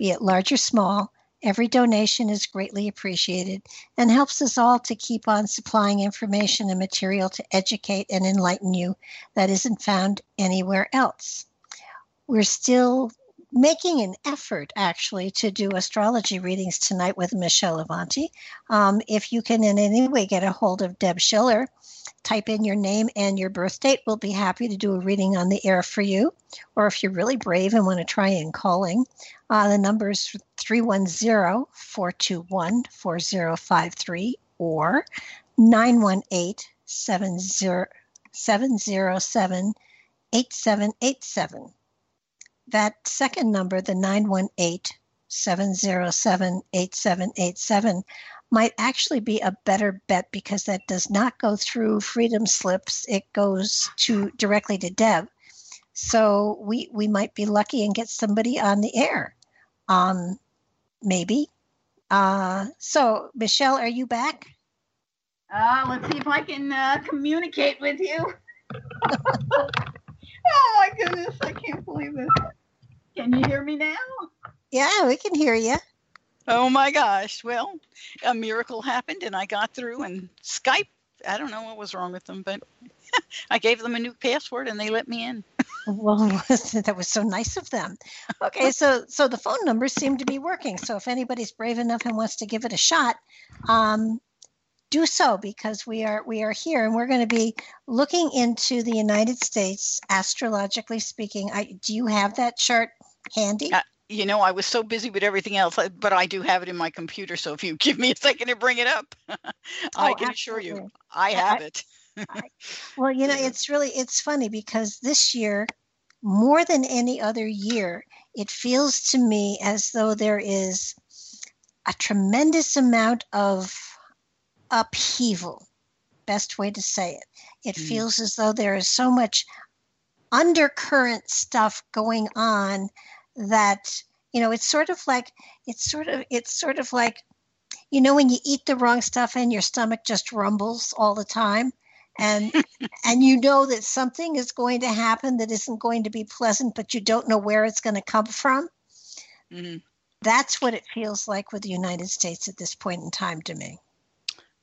be it large or small. Every donation is greatly appreciated and helps us all to keep on supplying information and material to educate and enlighten you that isn't found anywhere else. We're still making an effort actually to do astrology readings tonight with Michelle Avanti. Um, if you can in any way get a hold of Deb Schiller, type in your name and your birth date. We'll be happy to do a reading on the air for you. Or if you're really brave and want to try in calling, uh, the number is 310 421 4053 or 918 707 8787. That second number, the 918 707 8787, might actually be a better bet because that does not go through freedom slips. It goes to directly to Deb. So we we might be lucky and get somebody on the air. Um maybe. Uh so Michelle, are you back? Uh, let's see if I can uh, communicate with you. oh my goodness, I can't believe this. Can you hear me now? Yeah, we can hear you. Oh my gosh. Well, a miracle happened and I got through and Skype, I don't know what was wrong with them, but I gave them a new password and they let me in. well, that was so nice of them. Okay, so so the phone numbers seem to be working. So if anybody's brave enough and wants to give it a shot, um, do so because we are we are here and we're going to be looking into the United States astrologically speaking. I, do you have that chart handy? You know, I was so busy with everything else, uh, but I do have it in my computer. So if you give me a second to bring it up, I Oh, can assure you. I have it. Well, you know, it's really it's funny because this year, more than any other year, it feels to me as though there is a tremendous amount of upheaval. Best way to say it. It Mm. feels as though there is so much undercurrent stuff going on that you know it's sort of like it's sort of it's sort of like you know when you eat the wrong stuff and your stomach just rumbles all the time and and you know that something is going to happen that isn't going to be pleasant but you don't know where it's going to come from Mhm. that's what it feels like with the united states at this point in time to me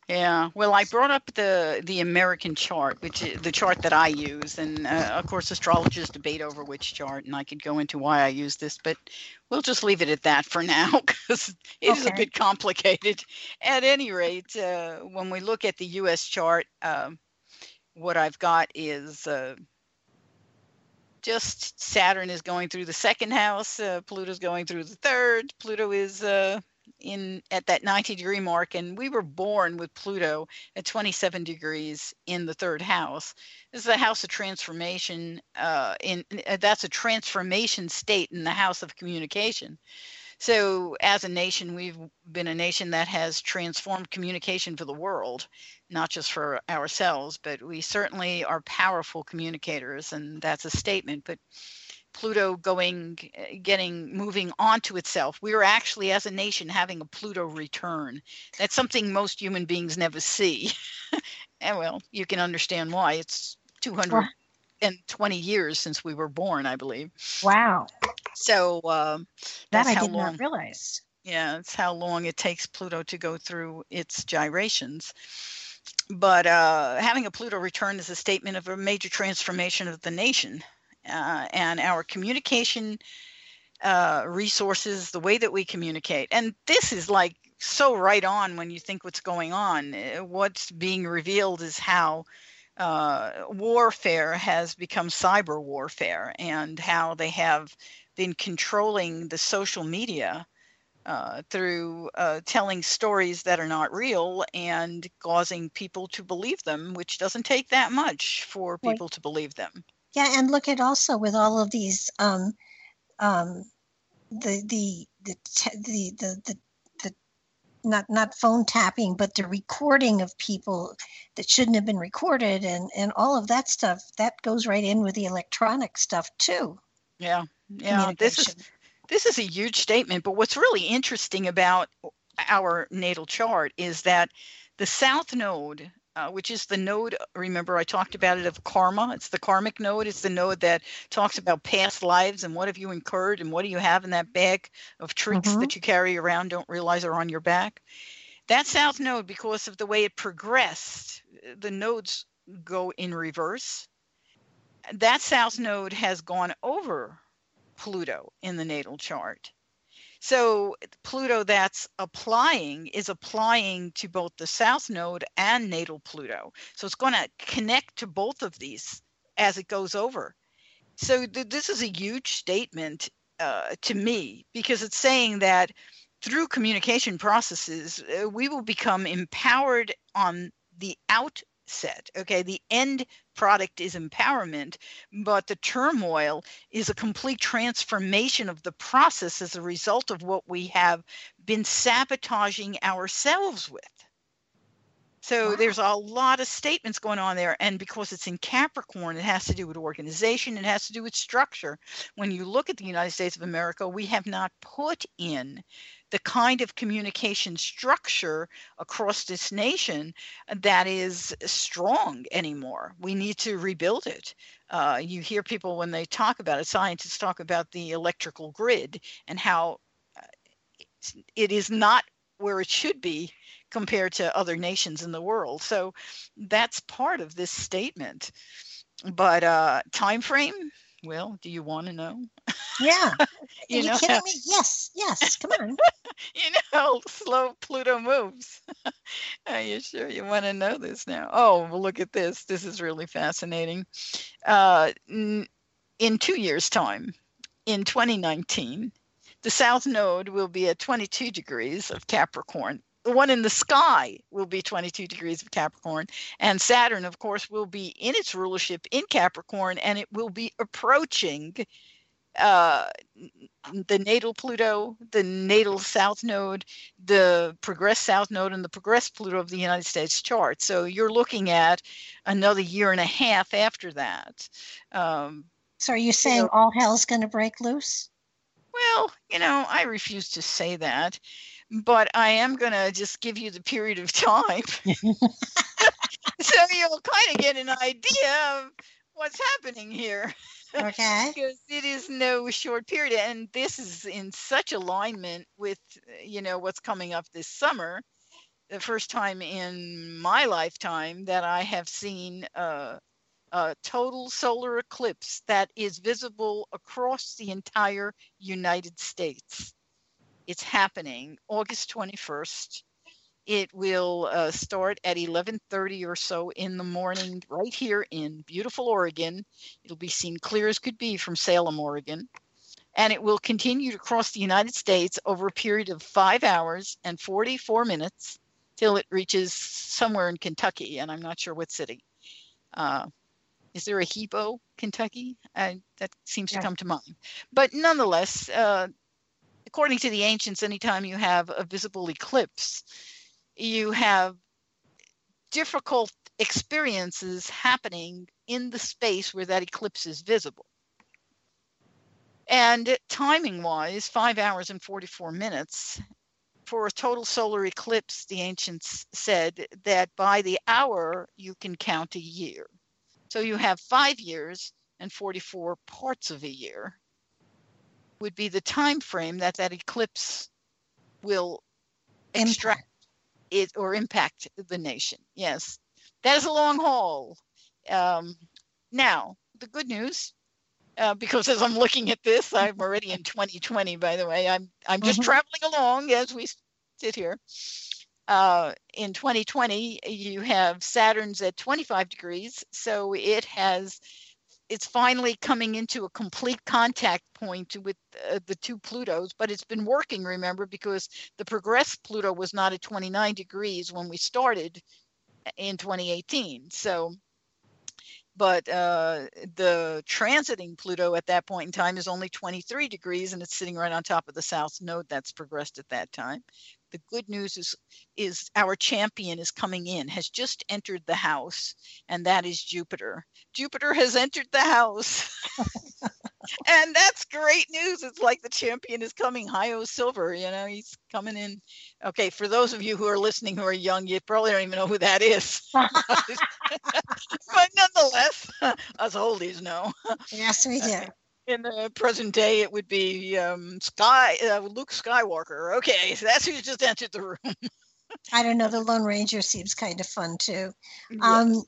Yeah, well, I brought up the the American chart, which is the chart that I use, and uh, of course, astrologers debate over which chart, and I could go into why I use this, but we'll just leave it at that for now because it is a bit complicated. At any rate, uh, when we look at the U.S. chart, um, what I've got is uh, just Saturn is going through the second house, uh, Pluto's going through the third. Pluto is uh, in at that 90 degree mark, and we were born with Pluto at 27 degrees in the third house. This is a house of transformation. Uh, in uh, that's a transformation state in the house of communication. So, as a nation, we've been a nation that has transformed communication for the world, not just for ourselves, but we certainly are powerful communicators, and that's a statement. But Pluto going, uh, getting, moving onto itself. We are actually, as a nation, having a Pluto return. That's something most human beings never see. and well, you can understand why. It's 220 years since we were born, I believe. wow So um, that that's i how did long. not realize Yeah, it's how long it takes Pluto to go through its gyrations. But uh, having a Pluto return is a statement of a major transformation of the nation uh, and our communication uh, resources, the way that we communicate. And this is like so right on when you think what's going on. Uh, What's being revealed is how uh, warfare has become cyber warfare and how they have been controlling the social media uh, through uh, telling stories that are not real and causing people to believe them, which doesn't take that much for Right. people to believe them. Yeah, and look at also with all of these um, um, the the the the the the, the not not phone tapping, but the recording of people that shouldn't have been recorded, and and all of that stuff that goes right in with the electronic stuff too. Yeah, yeah. This is this is a huge statement. But what's really interesting about our natal chart is that the South Node, uh, which is the node. Remember, I talked about it of karma. It's the karmic node. It's the node that talks about past lives and what have you incurred and what do you have in that bag of tricks Mhm. that you carry around, don't realize are on your back. That South Node, because of the way it progressed, the nodes go in reverse. That South Node has gone over Pluto in the natal chart. So Pluto that's applying is applying to both the South Node and natal Pluto. So it's going to connect to both of these as it goes over. So th- this is a huge statement uh, to me because it's saying that through communication processes, uh, we will become empowered on the out set. Okay, the end product is empowerment, but the turmoil is a complete transformation of the process as a result of what we have been sabotaging ourselves with. So wow. there's a lot of statements going on there. And because it's in Capricorn, it has to do with organization, it has to do with structure. When you look at the United States of America, we have not put in the kind of communication structure across this nation that is strong anymore. We need to rebuild it. Uh, you hear people when they talk about it, scientists talk about the electrical grid and how uh, it is not where it should be compared to other nations in the world. So that's part of this statement. But uh, time frame, well, do you want to know? Yeah. you Are you know kidding me? Yes, yes. Come on. you know how slow Pluto moves. Are you sure you want to know this now? Oh, well, look at this. This is really fascinating. Uh, in two years' time, in 2019, the South Node will be at 22 degrees of Capricorn the one in the sky will be 22 degrees of Capricorn. And Saturn, of course, will be in its rulership in Capricorn and it will be approaching uh, the natal Pluto, the natal South Node, the progressed South Node, and the progressed Pluto of the United States chart. So you're looking at another year and a half after that. Um, so are you saying all hell's going to break loose? Well, you know, I refuse to say that but I am going to just give you the period of time. so you'll kind of get an idea of what's happening here. Okay. because it is no short period. And this is in such alignment with, you know, what's coming up this summer. The first time in my lifetime that I have seen a total solar eclipse that is visible across the entire United States. It's happening August 21st. It will uh, start at 11:30 or so in the morning, right here in beautiful Oregon. It'll be seen clear as could be from Salem, Oregon, and it will continue to cross the United States over a period of five hours and 44 minutes till it reaches somewhere in Kentucky, and I'm not sure what city. Uh, is there a Hebo, Kentucky? Uh, that seems yeah. to come to mind. But nonetheless, uh, according to the ancients, anytime you have a visible eclipse, you have difficult experiences happening in the space where that eclipse is visible. And timing wise, five hours and 44 minutes. For a total solar eclipse, the ancients said that by the hour you can count a year. So you have five years and 44 parts of a year would be the time frame that that eclipse will extract it or impact the nation. Yes, that is a long haul. Um, now, the good news, uh, because as I'm looking at this, I'm already in 2020. By the way, I'm I'm just mm-hmm. traveling along as we sit here. Uh, in 2020, you have Saturn's at 25 degrees, so it has it's finally coming into a complete contact point with uh, the two Plutos, but it's been working, remember, because the progressed Pluto was not at 29 degrees when we started in 2018. So, but uh, the transiting Pluto at that point in time is only 23 degrees and it's sitting right on top of the South Node that's progressed at that time the good news is is our champion is coming in has just entered the house and that is jupiter. Jupiter has entered the house. And that's great news. It's like the champion is coming hi-yo silver you know he's coming in. Okay for those of you who are listening who are young you probably don't even know who that is. But nonetheless us oldies know. Yes we do in the present day, it would be um, Sky uh, Luke Skywalker. Okay, so that's who's just entered the room. I don't know. The Lone Ranger seems kind of fun too. Yes. Um,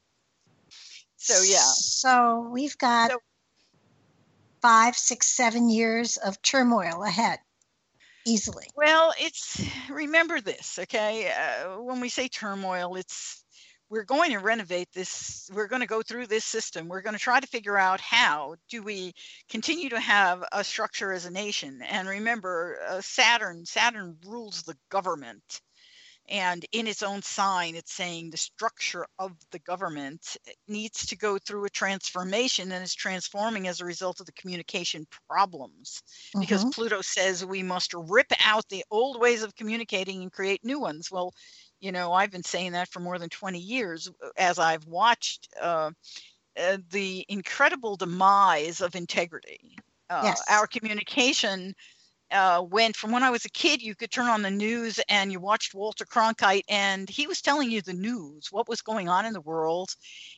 so yeah. So we've got so, five, six, seven years of turmoil ahead, easily. Well, it's remember this, okay? Uh, when we say turmoil, it's we're going to renovate this we're going to go through this system. We're going to try to figure out how do we continue to have a structure as a nation. And remember uh, saturn saturn rules the government. And in its own sign it's saying the structure of the government needs to go through a transformation and is transforming as a result of the communication problems. Mm-hmm. because pluto says we must rip out the old ways of communicating and create new ones. Well you know i've been saying that for more than 20 years as i've watched uh, uh, the incredible demise of integrity uh, yes. our communication uh, went from when I was a kid, you could turn on the news and you watched Walter Cronkite, and he was telling you the news, what was going on in the world.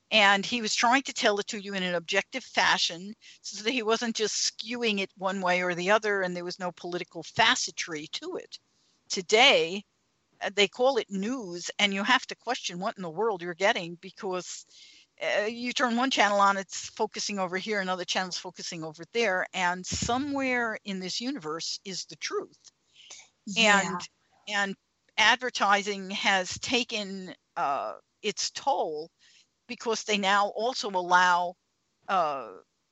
And he was trying to tell it to you in an objective fashion so that he wasn't just skewing it one way or the other, and there was no political facetry to it. Today, uh, they call it news, and you have to question what in the world you're getting because uh, you turn one channel on, it's focusing over here, another channel's focusing over there, and somewhere in this universe is the truth. Yeah. And and advertising has taken uh, its toll because they now also allow uh,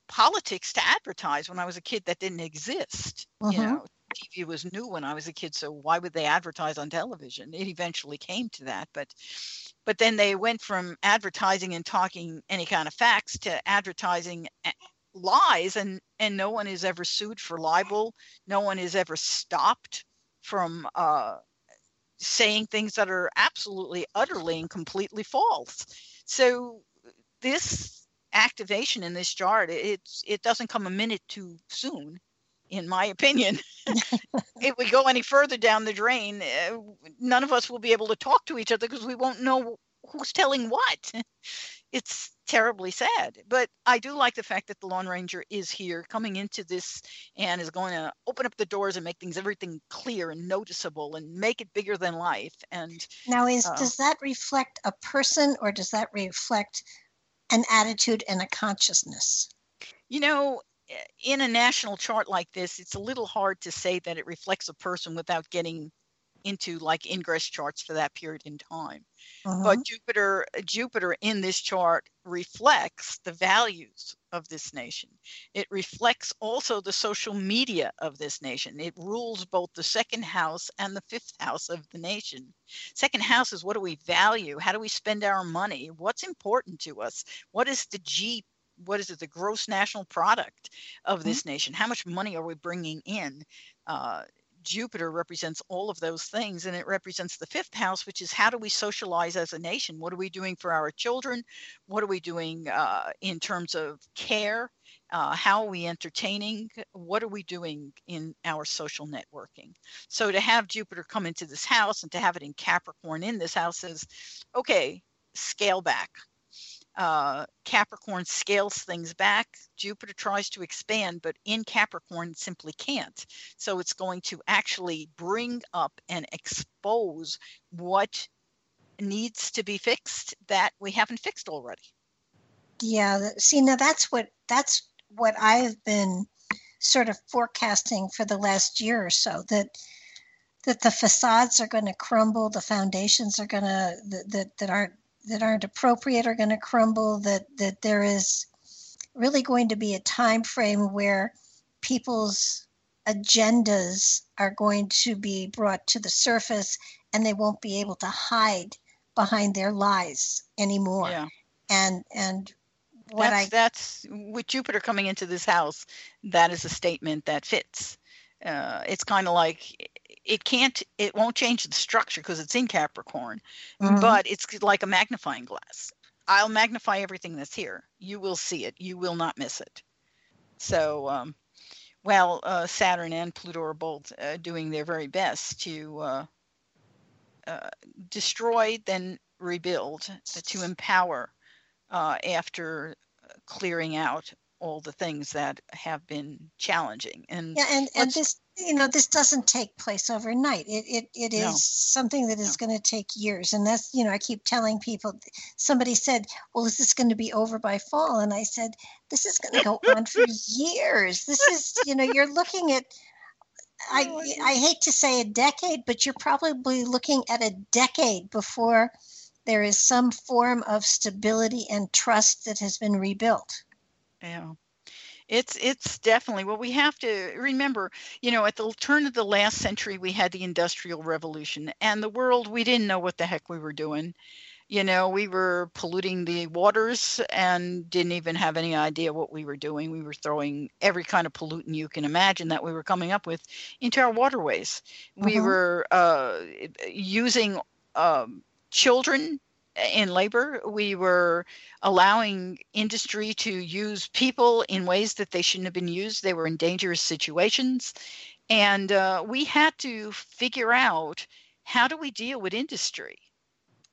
politics to advertise. When I was a kid, that didn't exist. You mm-hmm. know, TV was new when I was a kid, so why would they advertise on television? It eventually came to that, but but then they went from advertising and talking any kind of facts to advertising eh, lies and and no one is ever sued for libel. No one is ever stopped from uh, saying things that are absolutely utterly and completely false. So this activation in this chart it's it doesn't come a minute too soon in my opinion. if we go any further down the drain, uh, none of us will be able to talk to each other because we won't know who's telling what. it's terribly sad. But I do like the fact that the Lone Ranger is here coming into this and is going to open up the doors and make things everything clear and noticeable and make it bigger than life. And now is uh, does that reflect a person or does that reflect an attitude and a consciousness? You know, in a national chart like this, it's a little hard to say that it reflects a person without getting into like ingress charts for that period in time. Uh-huh. But Jupiter, Jupiter in this chart reflects the values of this nation. It reflects also the social media of this nation. It rules both the second house and the fifth house of the nation. Second house is what do we value? How do we spend our money? What's important to us? What is the G what is it the gross national product of mm-hmm. this mm-hmm. nation how much money are we bringing in uh, Jupiter represents all of those things, and it represents the fifth house, which is how do we socialize as a nation? What are we doing for our children? What are we doing uh, in terms of care? Uh, how are we entertaining? What are we doing in our social networking? So to have Jupiter come into this house and to have it in Capricorn in this house is okay, scale back uh, Capricorn scales things back. Jupiter tries to expand, but in Capricorn simply can't. So it's going to actually bring up and expose what needs to be fixed that we haven't fixed already. Yeah, see now that's what that's what I've been sort of forecasting for the last year or so that that the facades are going to crumble, the foundations are going to that, that that aren't that aren't appropriate are going to crumble that that there is really going to be a time frame where people's agendas are going to be brought to the surface and they won't be able to hide behind their lies anymore yeah. and and what that's, I that's with Jupiter coming into this house, that is a statement that fits. Uh, it's kind of like it can't it won't change the structure because it's in capricorn mm-hmm. but it's like a magnifying glass. I'll magnify everything that's here. You will see it. You will not miss it. So um, well uh, saturn and pluto are both uh, doing their very best to uh, uh destroy then rebuild to empower uh, after clearing out all the things that have been challenging and yeah and, and this you know this doesn't take place overnight it it, it is no. something that is no. going to take years and that's you know i keep telling people somebody said well is this going to be over by fall and i said this is going to go on for years this is you know you're looking at I, I hate to say a decade, but you're probably looking at a decade before there is some form of stability and trust that has been rebuilt. Yeah. It's it's definitely well we have to remember, you know, at the turn of the last century we had the industrial revolution and the world we didn't know what the heck we were doing. You know, we were polluting the waters and didn't even have any idea what we were doing. We were throwing every kind of pollutant you can imagine that we were coming up with into our waterways. We Mhm. were uh, using um, children in labor. We were allowing industry to use people in ways that they shouldn't have been used. They were in dangerous situations. And uh, we had to figure out how do we deal with industry?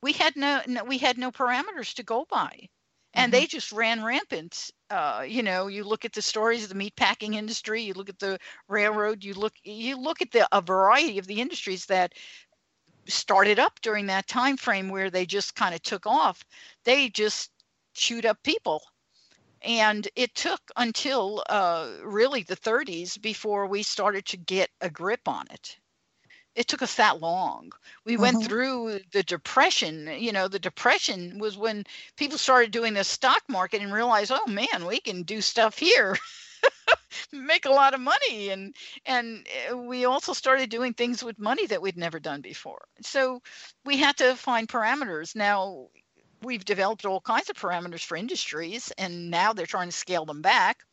We had no, no we had no parameters to go by. And they just ran rampant. Uh, you know, you look at the stories of the meatpacking industry, you look at the railroad, you look you look at the a variety of the industries that started up during that time frame where they just kind of took off they just chewed up people. And it took until uh, really the 30s before we started to get a grip on it. It took us that long. We went Mhm. through the depression you know the depression was when people started doing the stock market and realized oh man we can do stuff here make a lot of money and and uh, we also started doing things with money that we'd never done before. So we had to find parameters. Now we've developed all kinds of parameters for industries and now they're trying to scale them back.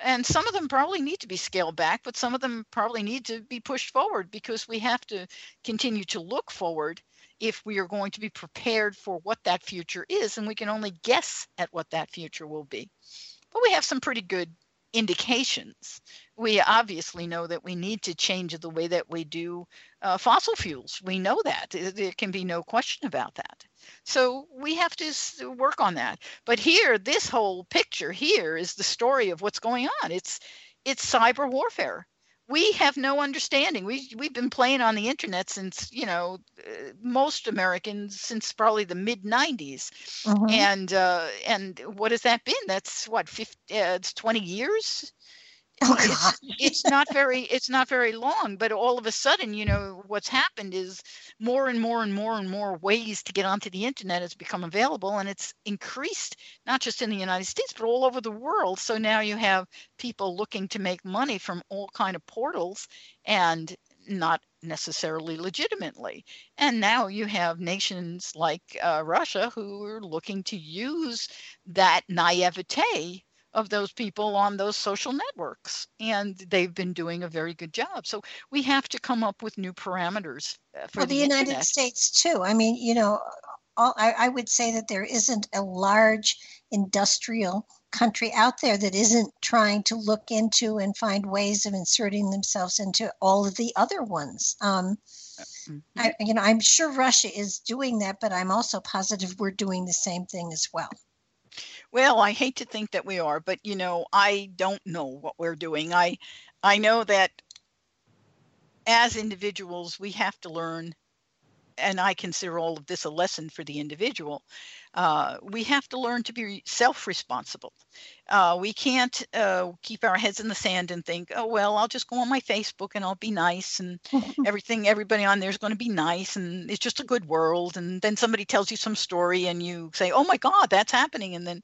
And some of them probably need to be scaled back but some of them probably need to be pushed forward because we have to continue to look forward if we are going to be prepared for what that future is and we can only guess at what that future will be. But we have some pretty good indications. We obviously know that we need to change the way that we do uh, fossil fuels. We know that. There can be no question about that. So we have to work on that. But here, this whole picture here is the story of what's going on. It's it's cyber warfare. We have no understanding. We we've been playing on the internet since you know uh, most Americans since probably the mid '90s, Mhm. and uh, and what has that been? That's what 50, uh, it's 20 years. Oh, It's, it's not very it's not very long, but all of a sudden, you know, what's happened is more and more and more and more ways to get onto the internet has become available, and it's increased not just in the United States but all over the world. So now you have people looking to make money from all kind of portals, and not necessarily legitimately. And now you have nations like uh, Russia who are looking to use that naivete of those people on those social networks. And they've been doing a very good job. So we have to come up with new parameters uh, for well, the, the United internet. States too. I mean, you know, all, I, I would say that there isn't a large industrial country out there that isn't trying to look into and find ways of inserting themselves into all of the other ones. Um, Mhm. I, you know, I'm sure Russia is doing that, but I'm also positive we're doing the same thing as well. Well, I hate to think that we are, but you know, I don't know what we're doing. I I know that as individuals, we have to learn and I consider all of this a lesson for the individual. Uh, we have to learn to be self-responsible. Uh, we can't uh, keep our heads in the sand and think, "Oh well, I'll just go on my Facebook and I'll be nice, and everything, everybody on there is going to be nice, and it's just a good world." And then somebody tells you some story, and you say, "Oh my God, that's happening," and then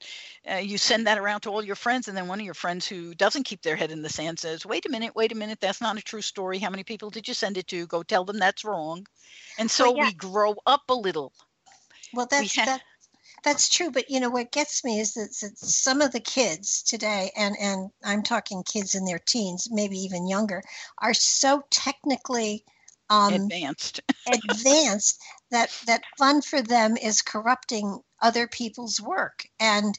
uh, you send that around to all your friends, and then one of your friends who doesn't keep their head in the sand says, "Wait a minute, wait a minute, that's not a true story. How many people did you send it to? Go tell them that's wrong." And so Well, yeah. we grow up a little. Well, that's ha- that. That's true, but you know what gets me is that, that some of the kids today, and and I'm talking kids in their teens, maybe even younger, are so technically um, advanced. advanced that that fun for them is corrupting other people's work, and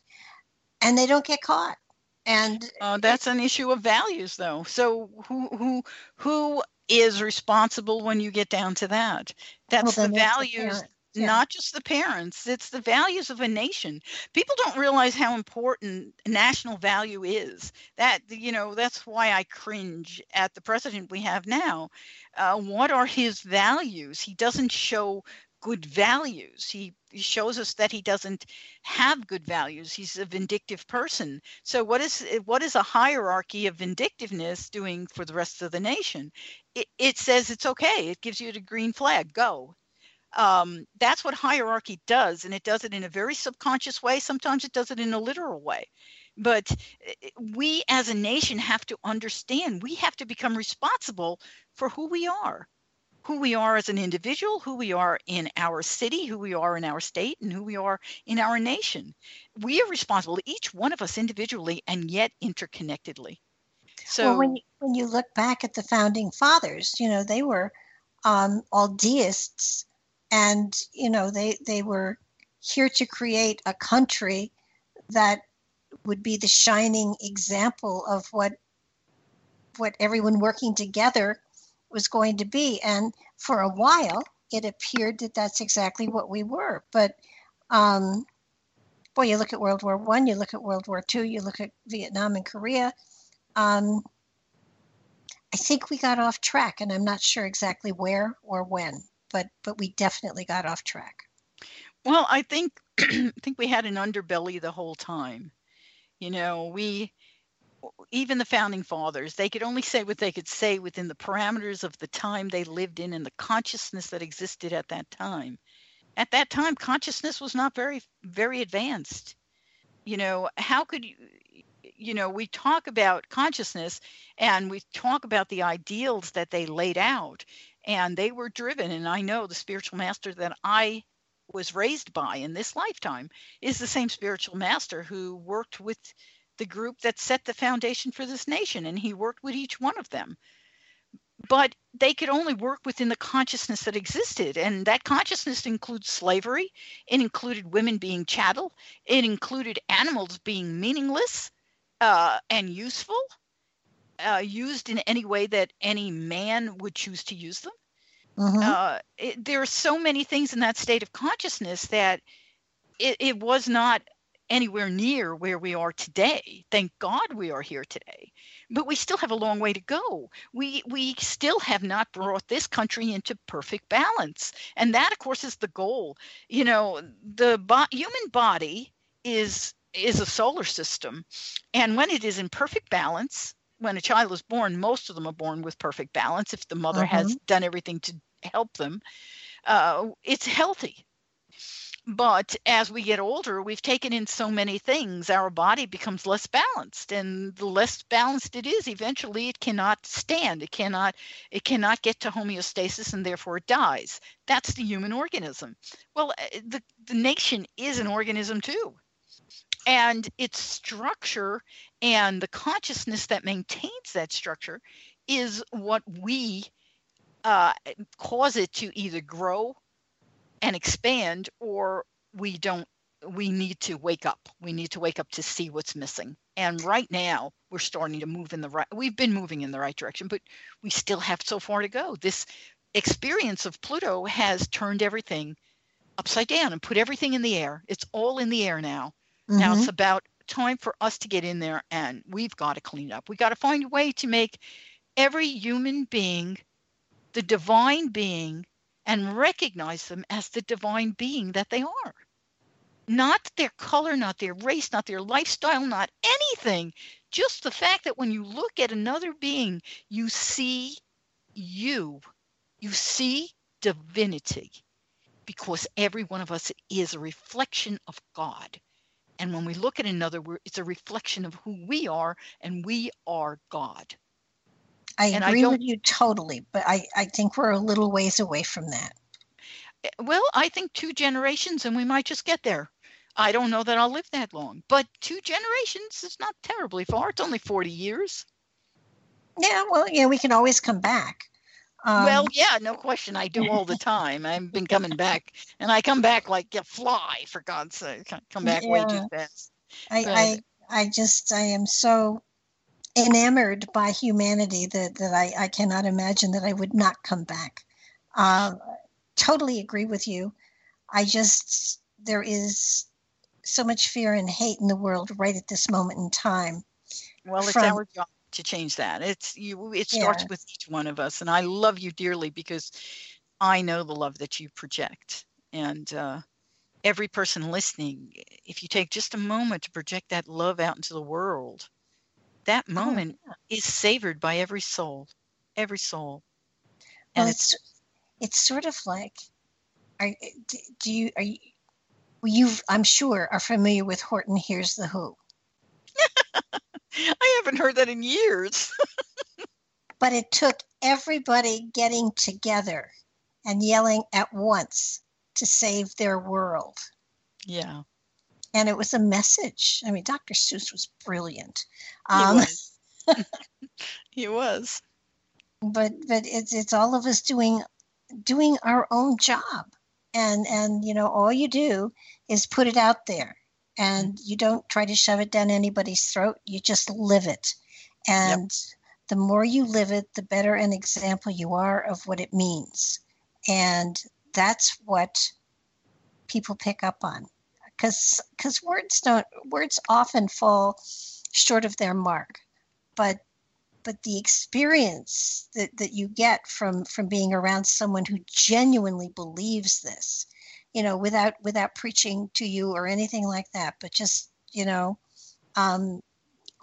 and they don't get caught. And Uh, that's an issue of values, though. So who who who is responsible when you get down to that? That's the the values, yeah. not just the parents. It's the values of a nation. People don't realize how important national value is. That you know, that's why I cringe at the president we have now. Uh, what are his values? He doesn't show good values. He, shows us that he doesn't have good values. He's a vindictive person. So what is what is a hierarchy of vindictiveness doing for the rest of the nation? It, it says it's okay. It gives you the green flag. Go. Um, that's what hierarchy does, and it does it in a very subconscious way. Sometimes it does it in a literal way. But eh, we as a nation have to understand we have to become responsible for who we are who we are as an individual, who we are in our city, who we are in our state, and who we are in our nation. We are responsible, each one of us individually and yet interconnectedly. So well, when you, when you look back at the founding fathers, you know they were um, all deists, and you know they they were here to create a country that would be the shining example of what what everyone working together was going to be. And for a while, it appeared that that's exactly what we were. But um, boy, you look at World War One, you look at World War Two, you look at Vietnam and Korea. Um, I think we got off track, and I'm not sure exactly where or when, but but we definitely got off track. Well, I think I think we had an underbelly the whole time. You know, we even the founding fathers, they could only say what they could say within the parameters of the time they lived in and the consciousness that existed at that time. At that time, consciousness was not very, very advanced. You know, how could you, you know, we talk about consciousness and we talk about the ideals that they laid out, and they were driven. And I know the spiritual master that I was raised by in this lifetime is the same spiritual master who worked with the group that set the foundation for this nation, and he worked with each one of them. But they could only work within the consciousness that existed, and that consciousness includes slavery. It included women being chattel. It included animals being meaningless uh, and useful, uh, used in any way that any man would choose to use them. Mm-hmm. Uh, it, there are so many things in that state of consciousness that it, it was not anywhere near where we are today. Thank God we are here today. But we still have a long way to go. We we still have not brought this country into perfect balance. And that of course is the goal. You know, the bo- human body is is a solar system. And when it is in perfect balance, when a child is born, most of them are born with perfect balance if the mother mm-hmm. has done everything to help them. Uh, it's healthy but as we get older, we've taken in so many things, our body becomes less balanced. And the less balanced it is, eventually it cannot stand. It cannot it cannot get to homeostasis and therefore it dies. That's the human organism. Well, eh, the, the nation is an organism too. And its structure and the consciousness that maintains that structure is what we uh, cause it to either grow and expand or we don't we need to wake up. We need to wake up to see what's missing. And right now we're starting to move in the right we've been moving in the right direction but we still have so far to go. This experience of pluto has turned everything upside down and put everything in the air. It's all in the air now mm-hmm. now it's mm-hmm. about time for us to get in there and we've got to clean up we got to find a way to make every human being the divine being and recognize them as the divine being that they are. Not their color, not their race, not their lifestyle, not anything. Just the fact that when you look at another being, you see you. You see divinity because every one of us is a reflection of God. And when we look at another, it's a reflection of who we are, and we are God. I and agree I with you totally, but I, I think we're a little ways away from that. Eh, well, I think two generations and we might just get there. I don't know that I'll live that long, but two generations is not terribly far. It's only 40 years. Yeah, well, yeah, we can always come back. Um, well, yeah, no question. I do all the time. I've been coming back, and I come back like a fly. For God's sake, I come back yeah. way too fast. I, I, I just, I am so enamored by humanity that, that I, I cannot imagine that I would not come back. Uh, totally agree with you. I just, there is so much fear and hate in the world right at this moment in time. Well, it's From, our job to change that. It's you. It starts yeah. with each one of us, and I love you dearly because I know the love that you project, and uh, every person listening. If you take just a moment to project that love out into the world, that moment oh, yeah. is savored by every soul, every soul. And well, it's it's sort of like are do you are you you I'm sure are familiar with Horton Hears the Who. I haven't heard that in years. but it took everybody getting together and yelling at once to save their world. Yeah. And it was a message. I mean, Dr. Seuss was brilliant. Um, he was. he was. But but it's it's all of us doing doing our own job. And and you know, all you do is put it out there and mm-hmm. you don't try to shove it down anybody's throat. You just live it. And yep. the more you live it, the better an example you are of what it means. And that's what people pick up on. Because because words don't words often fall short of their mark. But but the experience that, that you get from from being around someone who genuinely believes this you know without without preaching to you or anything like that but just you know um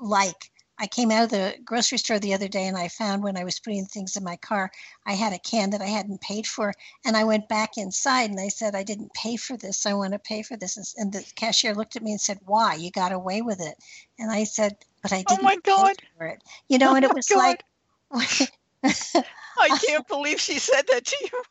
like I came out of the grocery store the other day and I found when I was putting things in my car, I had a can that I hadn't paid for. And I went back inside and I said, I didn't pay for this. I want to pay for this. And the cashier looked at me and said, Why? You got away with it. And I said, But I didn't oh my God. pay for it. You know, oh and it was God. like, I can't believe she said that to you.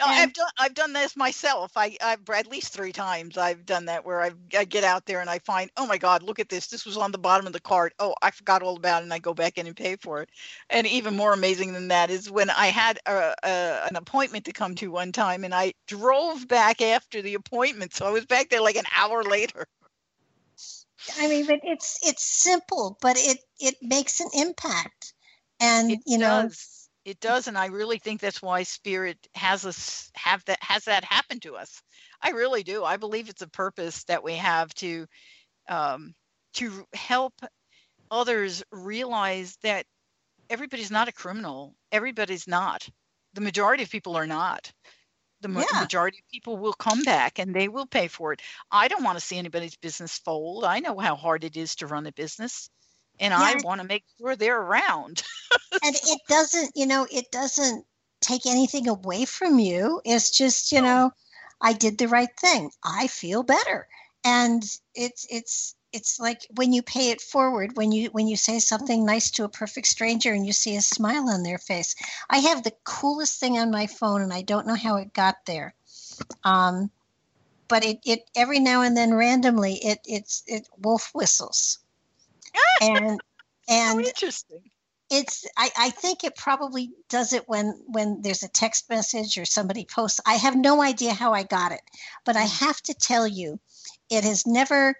Oh, I've done I've done this myself. I I've at least three times I've done that where I, I get out there and I find oh my god look at this this was on the bottom of the cart oh I forgot all about it and I go back in and pay for it. And even more amazing than that is when I had a, a, an appointment to come to one time and I drove back after the appointment so I was back there like an hour later. I mean, but it's it's simple, but it it makes an impact, and it you know. Does it does and i really think that's why spirit has us have that has that happen to us. I really do. I believe it's a purpose that we have to um, to help others realize that everybody's not a criminal. Everybody's not. The majority of people are not. The Yeah. majority of people will come back and they will pay for it. I don't want to see anybody's business fold. I know how hard it is to run a business and i want to make sure they're around. And it doesn't you know it doesn't take anything away from you. It's just you know i did the right thing. I feel better. And it's it's it's like when you pay it forward when you when you say something nice to a perfect stranger and you see a smile on their face. I have the coolest thing on my phone and i don't know how it got there. Um but it, it every now and then randomly it it's it wolf whistles and and interesting. it's I, I think it probably does it when when there's a text message or somebody posts. I have no idea how i got it but i hmm. have to tell you it has never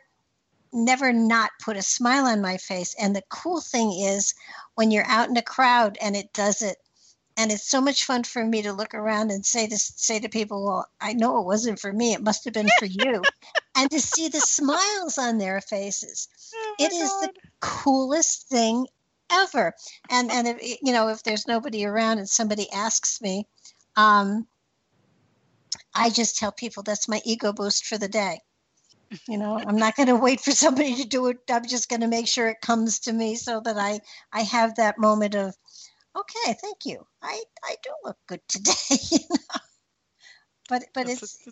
never not put a smile on my face. And the cool thing is when you're out in a crowd and it does it and it's so much fun for me to look around and say to say to people well i know it wasn't for me it must have been for you and to see the smiles on their faces. It is the coolest thing ever. And and if you know if there's nobody around and somebody asks me um i just tell people that's my ego boost for the day. You know i'm not going to wait for somebody to do it. I'm just going to make sure it comes to me so that i i have that moment of okay thank you. I i do look good today you know? but but it's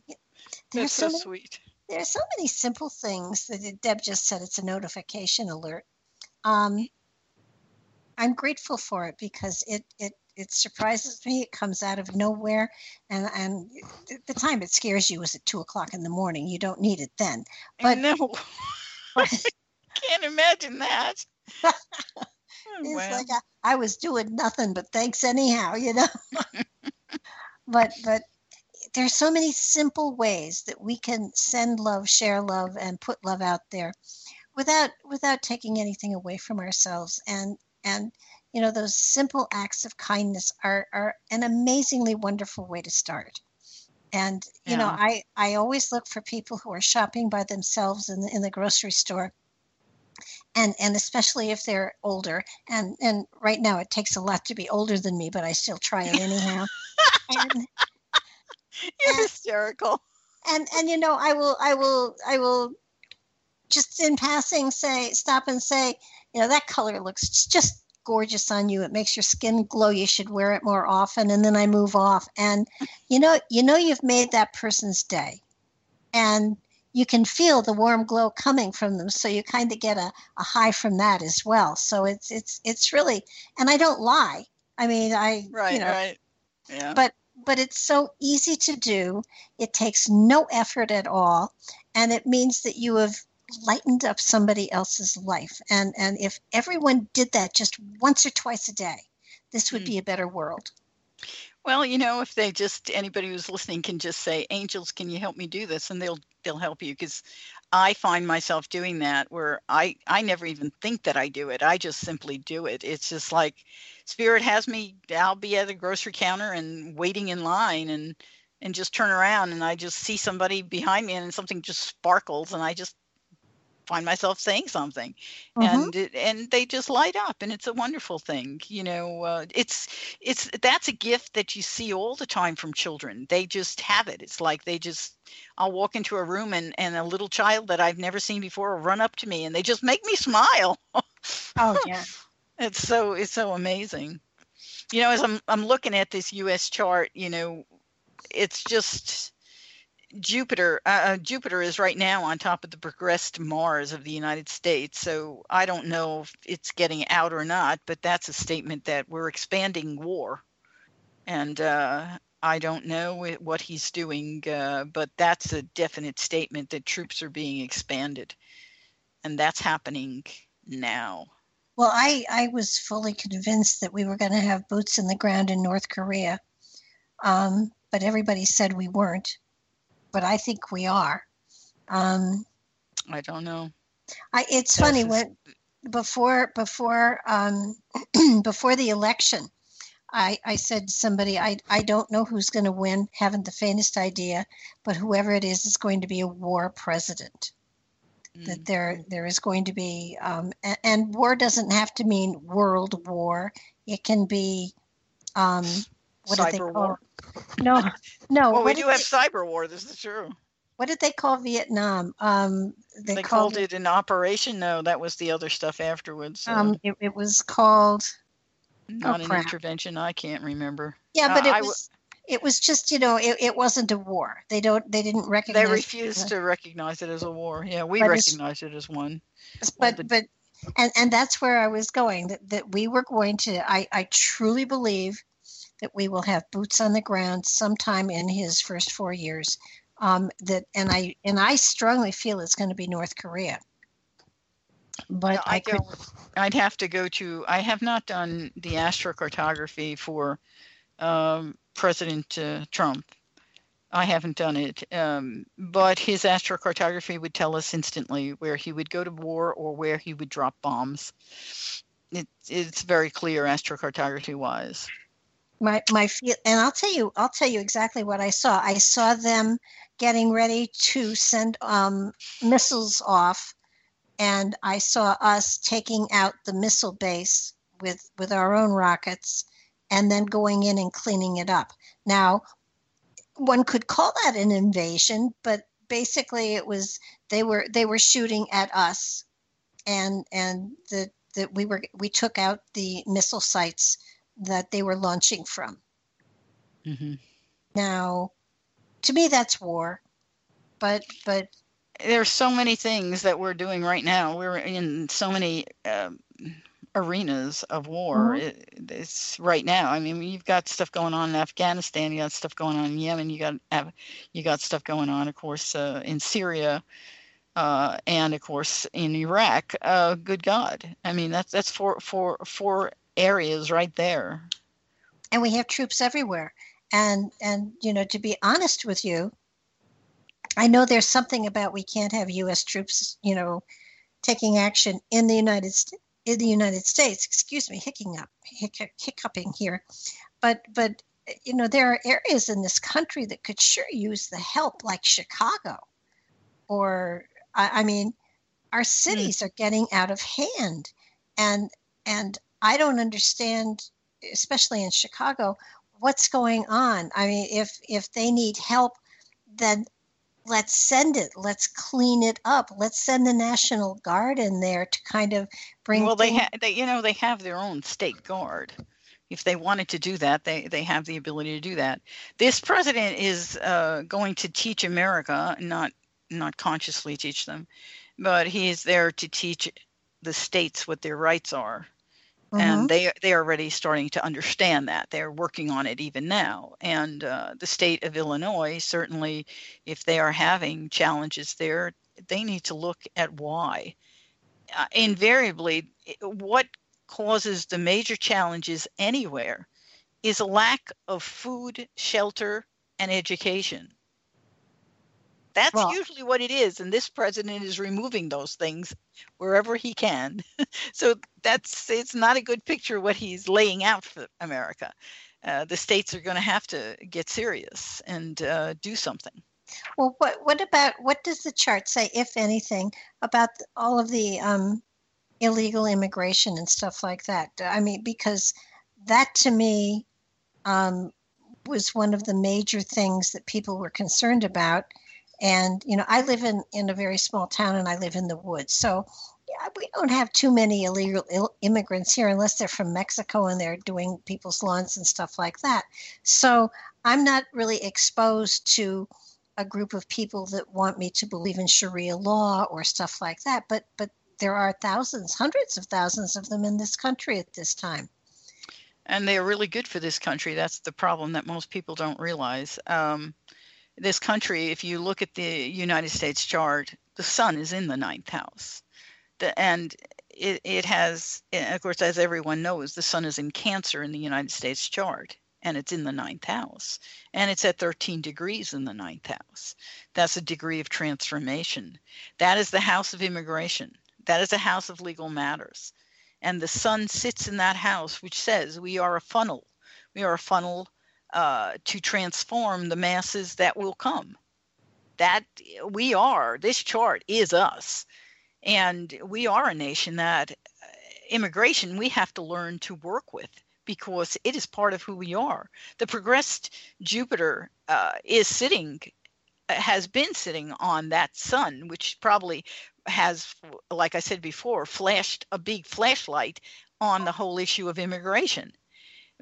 there's that's so many, sweet. there's so many simple things that deb just said it's a notification alert. Um i'm grateful for it because it it it surprises me. It comes out of nowhere. And and the time it scares you is at two o'clock in the morning. You don't need it then. But no can't imagine that Oh, it's wow. like I, I was doing nothing but thanks anyhow you know? But but there's so many simple ways that we can send love share love and put love out there without without taking anything away from ourselves. And and you know those simple acts of kindness are are an amazingly wonderful way to start. And you know i i always look for people who are shopping by themselves in the in the grocery store and and especially if they're older and and right now it takes a lot to be older than me but i still try it anyhow and you're hysterical and and you know i will i will i will just in passing say stop and say you know that color looks just gorgeous on you. It makes your skin glow. You should wear it more often. And then I move off. And you know, you know you've made that person's day. And you can feel the warm glow coming from them. So you kind of get a, a high from that as well. So it's it's it's really and I don't lie. I mean I right, you know right. Yeah. but but it's so easy to do. It takes no effort at all. And it means that you have lightened up somebody else's life. And and if everyone did that just once or twice a day, this would hmm. be a better world. Well, you know, if they just anybody who's listening can just say, "Angels, can you help me do this?" and they'll they'll help you because I find myself doing that where I I never even think that I do it. I just simply do it. It's just like spirit has me. I'll be at a grocery counter and waiting in line and and just turn around and I just see somebody behind me and something just sparkles and I just find myself saying something Mhm. and it, and they just light up and it's a wonderful thing you know uh, it's it's that's a gift that you see all the time from children they just have it it's like they just i'll walk into a room and and a little child that i've never seen before will run up to me and they just make me smile Oh yeah. it's so it's so amazing you know as i'm i'm looking at this us chart you know it's just Jupiter, uh, uh, Jupiter is right now on top of the progressed Mars of the United States. So I don't know if it's getting out or not, but that's a statement that we're expanding war. And uh, I don't know what he's doing, uh, but that's a definite statement that troops are being expanded. And that's happening now. Well, I, I was fully convinced that we were going to have boots in the ground in North Korea, um, but everybody said we weren't. But I think we are. Um, I don't know. I, it's funny when before before um, before the election, I, I said to somebody, I, I don't know who's going to win, haven't the faintest idea, but whoever it is is going to be a war president. That there there is going to be, um, and, and war doesn't have to mean world war. It can be, um, what do they call? war. No, no. well, we do have cyber war. This is true. what did they call Vietnam? Um, they, They, called, called it an operation. No, that was the other stuff afterwards. uh, Um, it, it was called. not oh, an crap. intervention. I can't remember. Yeah, but Uh, it w- was it was just you know it, it wasn't a war. They don't they didn't recognize. They refused to recognize it as a war. Yeah, we recognize it as one. But but and and that's where I was going. That that we were going to. I I truly believe that we will have boots on the ground sometime in his first four years. Um, that and I and I strongly feel it's going to be North Korea. But No, I, I could. I'd have to go to. I have not done the astrocartography for um, President uh, Trump. I haven't done it, um, but his astrocartography would tell us instantly where he would go to war or where he would drop bombs. It, it's very clear astrocartography wise. My my feel and I'll tell you I'll tell you exactly what I saw. I saw them getting ready to send um, missiles off, and I saw us taking out the missile base with with our own rockets, and then going in and cleaning it up. Now, one could call that an invasion, but basically it was they were they were shooting at us, and and the that we were we took out the missile sites that they were launching from. hmm Now, to me, that's war. But but There's so many things that we're doing right now. We're in so many um, arenas of war. Mhm. It, it's right now. I mean, you've got stuff going on in Afghanistan. You got stuff going on in Yemen. You got you got stuff going on, of course, uh, in Syria, uh, and of course in Iraq. Uh, good God! I mean, that's that's four four four areas right there. and we have troops everywhere. And and you know, to be honest with you, I know there's something about we can't have U.S. troops, you know, taking action in the United States. In the United States, excuse me, hicking up, hic- hiccuping here, but but you know there are areas in this country that could sure use the help, like Chicago, or I, I mean, our cities hmm. are getting out of hand, and and I don't understand, especially in Chicago, what's going on. I mean, if if they need help, then let's send it. Let's clean it up. Let's send the National Guard in there to kind of bring. Well, they things- have, they, you know, they have their own state guard. If they wanted to do that, they they have the ability to do that. This president is uh, going to teach America, not not consciously teach them, but he is there to teach the states what their rights are Mhm. and they they are already starting to understand that. They're working on it even now. And uh, the state of illinois certainly if they are having challenges there they need to look at why. Uh, invariably what causes the major challenges anywhere is a lack of food shelter and education that's Well- usually what it is and this president is removing those things wherever he can so that's it's not a good picture what he's laying out for america uh, the states are going to have to get serious and uh, do something Well, what what about what does the chart say, if anything, about all of the um, illegal immigration and stuff like that? I mean, because that to me um, was one of the major things that people were concerned about. And you know, I live in in a very small town, and I live in the woods, so yeah, we don't have too many illegal Ill- immigrants here, unless they're from Mexico and they're doing people's lawns and stuff like that. So I'm not really exposed to a group of people that want me to believe in Sharia law or stuff like that. But but there are thousands, hundreds of thousands of them in this country at this time. and they're really good for this country that's the problem that most people don't realize um, this country if you look at the united states chart the sun is in the ninth house. The, and it, it has eh, of course as everyone knows the sun is in cancer in the united states chart and it's in the ninth house. And it's at 13 degrees in the ninth house. That's a degree of transformation. That is the house of immigration. That is a house of legal matters. And the sun sits in that house which says we are a funnel. We are a funnel uh, to transform the masses that will come. That we are this chart is us. And we are a nation that uh, immigration we have to learn to work with because it is part of who we are. The progressed jupiter uh, is sitting has been sitting on that sun which probably has like i said before flashed a big flashlight on the whole issue of immigration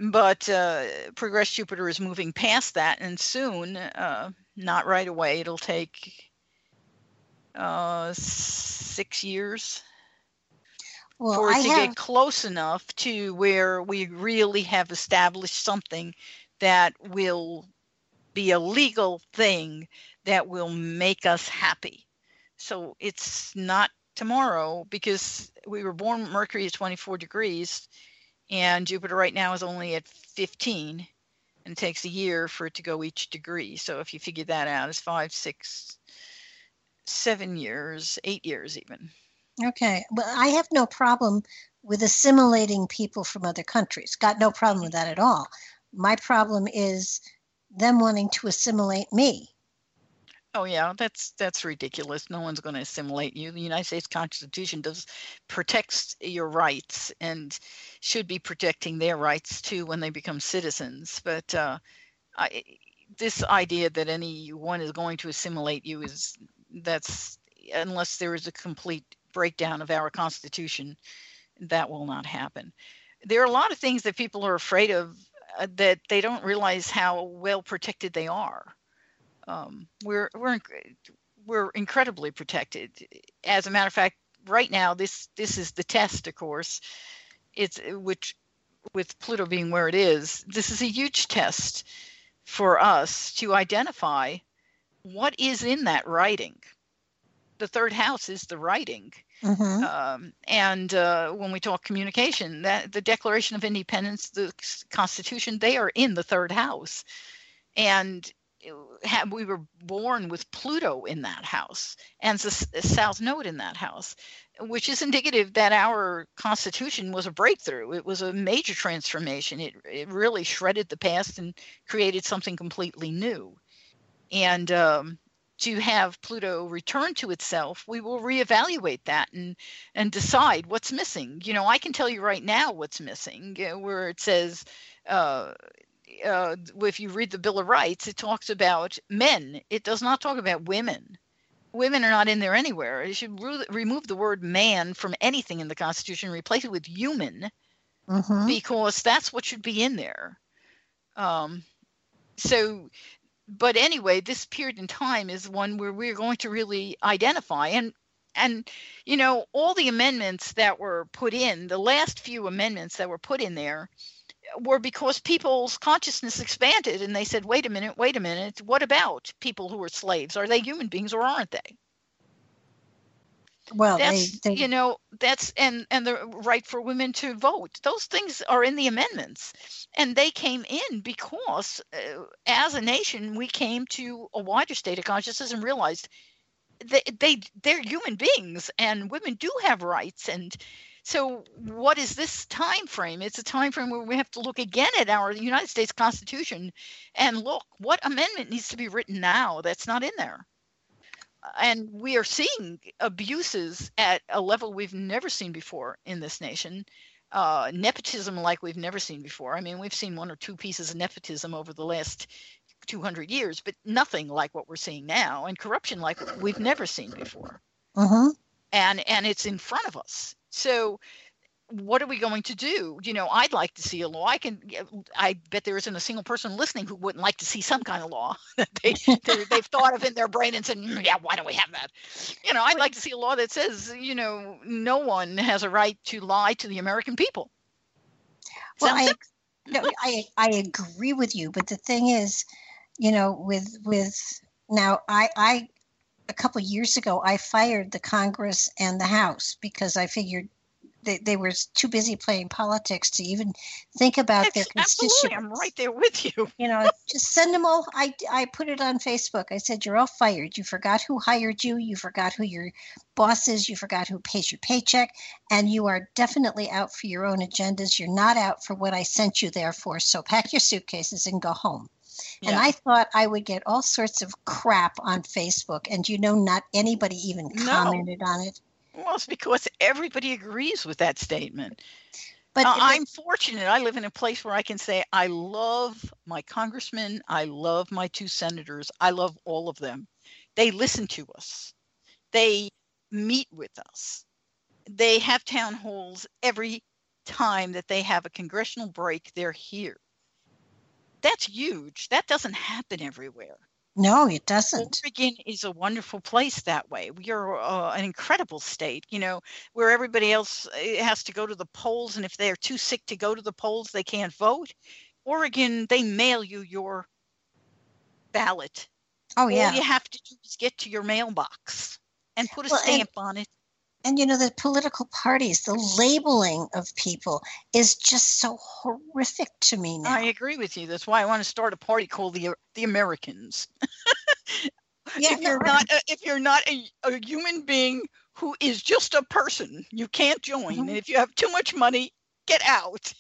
but uh, progress jupiter is moving past that and soon uh, not right away it'll take uh, six years Well, for it I to have get close enough to where we really have established something that will be a legal thing that will make us happy. So it's not tomorrow because we were born Mercury at 24 degrees and Jupiter right now is only at 15 and it takes a year for it to go each degree. So if you figure that out, it's five, six, seven years, eight years even. okay. Well, I have no problem with assimilating people from other countries. Got no problem with that at all. My problem is them wanting to assimilate me. Oh yeah, that's that's ridiculous. No one's going to assimilate you. The United States Constitution does protects your rights and should be protecting their rights too when they become citizens. But uh, I, this idea that anyone is going to assimilate you is that's unless there is a complete breakdown of our Constitution, that will not happen. There are a lot of things that people are afraid of uh, that they don't realize how well protected they are um, we're we're we're incredibly protected. As a matter of fact, right now this this is the test, of course. It's which with Pluto being where it is, this is a huge test for us to identify what is in that writing. The third house is the writing. Mhm. Um, and uh, when we talk communication, that the Declaration of Independence, the Constitution, they are in the third house, and have, we were born with Pluto in that house and the South Node in that house, which is indicative that our Constitution was a breakthrough. It was a major transformation. It it really shredded the past and created something completely new. And um, to have Pluto return to itself, we will reevaluate that and and decide what's missing. You know, I can tell you right now what's missing, where it says. Uh, uh, if you read the Bill of Rights, it talks about men. It does not talk about women. Women are not in there anywhere. It should re- remove the word man from anything in the Constitution, replace it with human, Mhm. because that's what should be in there. Um, so, but anyway, this period in time is one where we're going to really identify and and you know all the amendments that were put in the last few amendments that were put in there were because people's consciousness expanded and they said wait a minute wait a minute what about people who are slaves? Are they human beings or aren't they? Well, they, that's they you know that's and and the right for women to vote. Those things are in the amendments. And they came in because uh, as a nation we came to a wider state of consciousness and realized they, they they're human beings and women do have rights and so what is this time frame it's a time frame where we have to look again at our united states constitution and look what amendment needs to be written now that's not in there. And we are seeing abuses at a level we've never seen before in this nation uh, nepotism like we've never seen before. I mean we've seen one or two pieces of nepotism over the last 200 years but nothing like what we're seeing now and corruption like we've never seen before. Mhm. and and it's in front of us so what are we going to do? You know i'd like to see a law. I can i bet there isn't a single person listening who wouldn't like to see some kind of law. That they they've thought of in their brain and said "Mm, yeah why don't we have that? You know i'd like to see a law that says you know no one has a right to lie to the american people. Well, Sounds I, no, I I agree with you, but the thing is, you know, with with now I I a couple years ago I fired the Congress and the House because I figured they, they were too busy playing politics to even think about their constituents. absolutely i'm right there with you You know, just send them all. I, I put it on Facebook. I said, You're all fired. You forgot who hired you. You forgot who your boss is. You forgot who pays your paycheck. And you are definitely out for your own agendas. You're not out for what I sent you there for. So pack your suitcases and go home. And Yeah. I thought I would get all sorts of crap on Facebook. And you know, not anybody even No. commented on it. well it's because everybody agrees with that statement But, Uh, but- I'm fortunate. I live in a place where I can say I love my congressman. I love my two senators. I love all of them. They listen to us. They meet with us. They have town halls every time that they have a congressional break. They're here. That's huge. That doesn't happen everywhere. no, it doesn't. Oregon is a wonderful place that way. We are uh, an incredible state, you know, where everybody else uh, has to go to the polls, and if they're too sick to go to the polls, they can't vote. Oregon, they mail you your ballot. Oh, yeah. All you have to do is get to your mailbox and put a Well, and- stamp on it. And you know the political parties the labeling of people is just so horrific to me now I agree with you. That's why I want to start a party called the the Americans. Yeah, if you're no, not a, if you're not a, a human being who is just a person, you can't join. Mm-hmm. And if you have too much money, get out.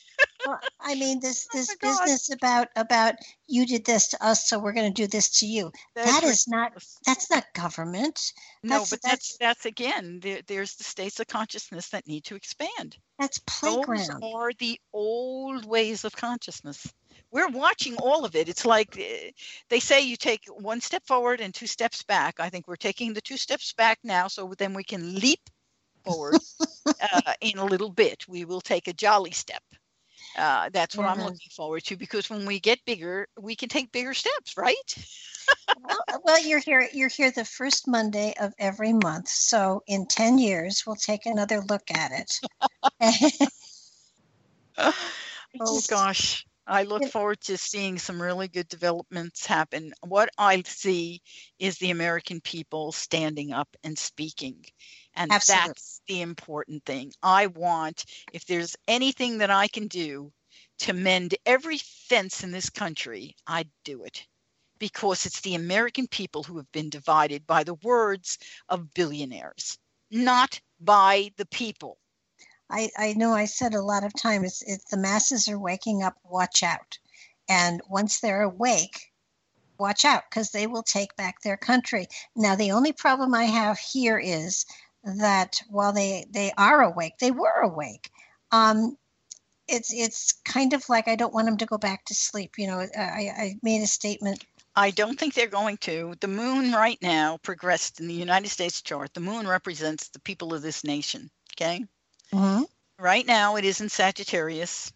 Well, i mean this this Oh my God. business about about you did this to us so we're going to do this to you That's that is not that's not government No, That's- but that's that's again. There, there's the states of consciousness that need to expand. that's Those playground are the old ways of consciousness. We're watching all of it. It's like uh, they say you take one step forward and two steps back. I think we're taking the two steps back now, so then we can leap forward uh, in a little bit. We will take a jolly step. Uh, that's what I'm Mhm. looking forward to because when we get bigger, we can take bigger steps, right? well, well you're here you're here the first monday of every month so in 10 years we'll take another look at it Oh gosh, I look forward to seeing some really good developments happen. What I see is the American people standing up and speaking. And Absolutely. that's the important thing. I want, if there's anything that I can do to mend every fence in this country, I'd do it. Because it's the American people who have been divided by the words of billionaires, not by the people. I, I know I said a lot of times it's the masses are waking up, watch out. And once they're awake, watch out because they will take back their country. Now, the only problem I have here is that while they, they are awake, they were awake. Um, it's it's kind of like I don't want them to go back to sleep. You know, I, I made a statement. I don't think they're going to. The moon right now progressed in the United States chart. The moon represents the people of this nation. Okay. Mm-hmm. Right now, it is in Sagittarius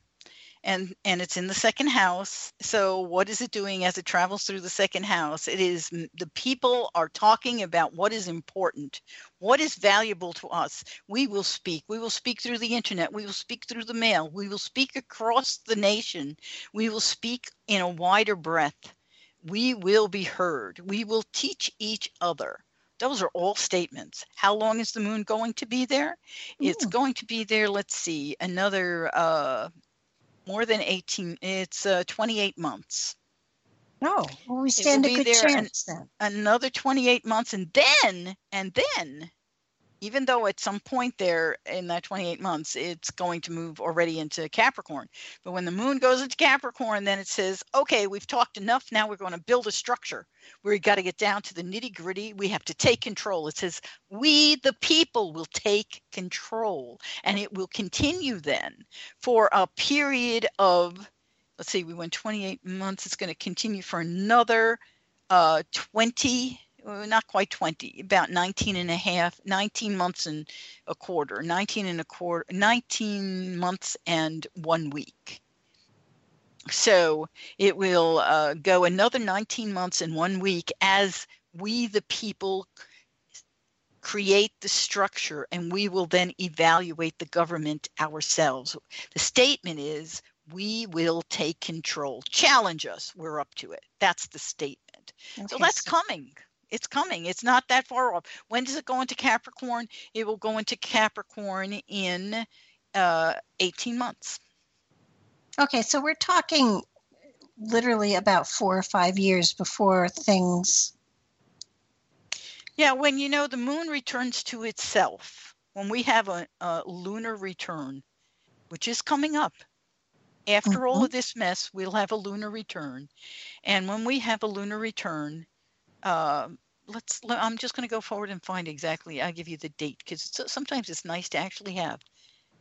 and and it's in the second house. So what is it doing as it travels through the second house? It is the people are talking about what is important what is valuable to us. We will speak. We will speak through the internet. We will speak through the mail. We will speak across the nation. We will speak in a wider breadth. We will be heard. We will teach each other. Those are all statements. How long is the moon going to be there? It's going to be there, let's see, another uh, more than 18 it's uh, 28 months. No well, we stand a good chance an, then. another 28 months and then and then even though at some point there in that 28 months it's going to move already into Capricorn. But when the moon goes into Capricorn, then it says, okay, we've talked enough. Now we're going to build a structure. We've got to get down to the nitty gritty. We have to take control. It says, we, the people, will take control. And it will continue then for a period of, let's see, we went 28 months. It's going to continue for another uh, 20 uh, not quite 20 about 19 and a half 19 months and a quarter 19 and a quarter 19 months and one week. So it will uh, go another 19 months and one week as we the people create the structure and we will then evaluate the government ourselves. The statement is we will take control. Challenge us. We're up to it. That's the statement. Okay, so that's so- coming it's coming. It's not that far off. When does it go into Capricorn? It will go into Capricorn in uh, 18 months. Okay, so we're talking literally about four or five years before things. Yeah, when you know the moon returns to itself, when we have a, a lunar return, which is coming up, after mm-hmm. all of this mess, we'll have a lunar return. And when we have a lunar return, uh, let's i'm just going to go forward and find exactly i'll give you the date because sometimes it's nice to actually have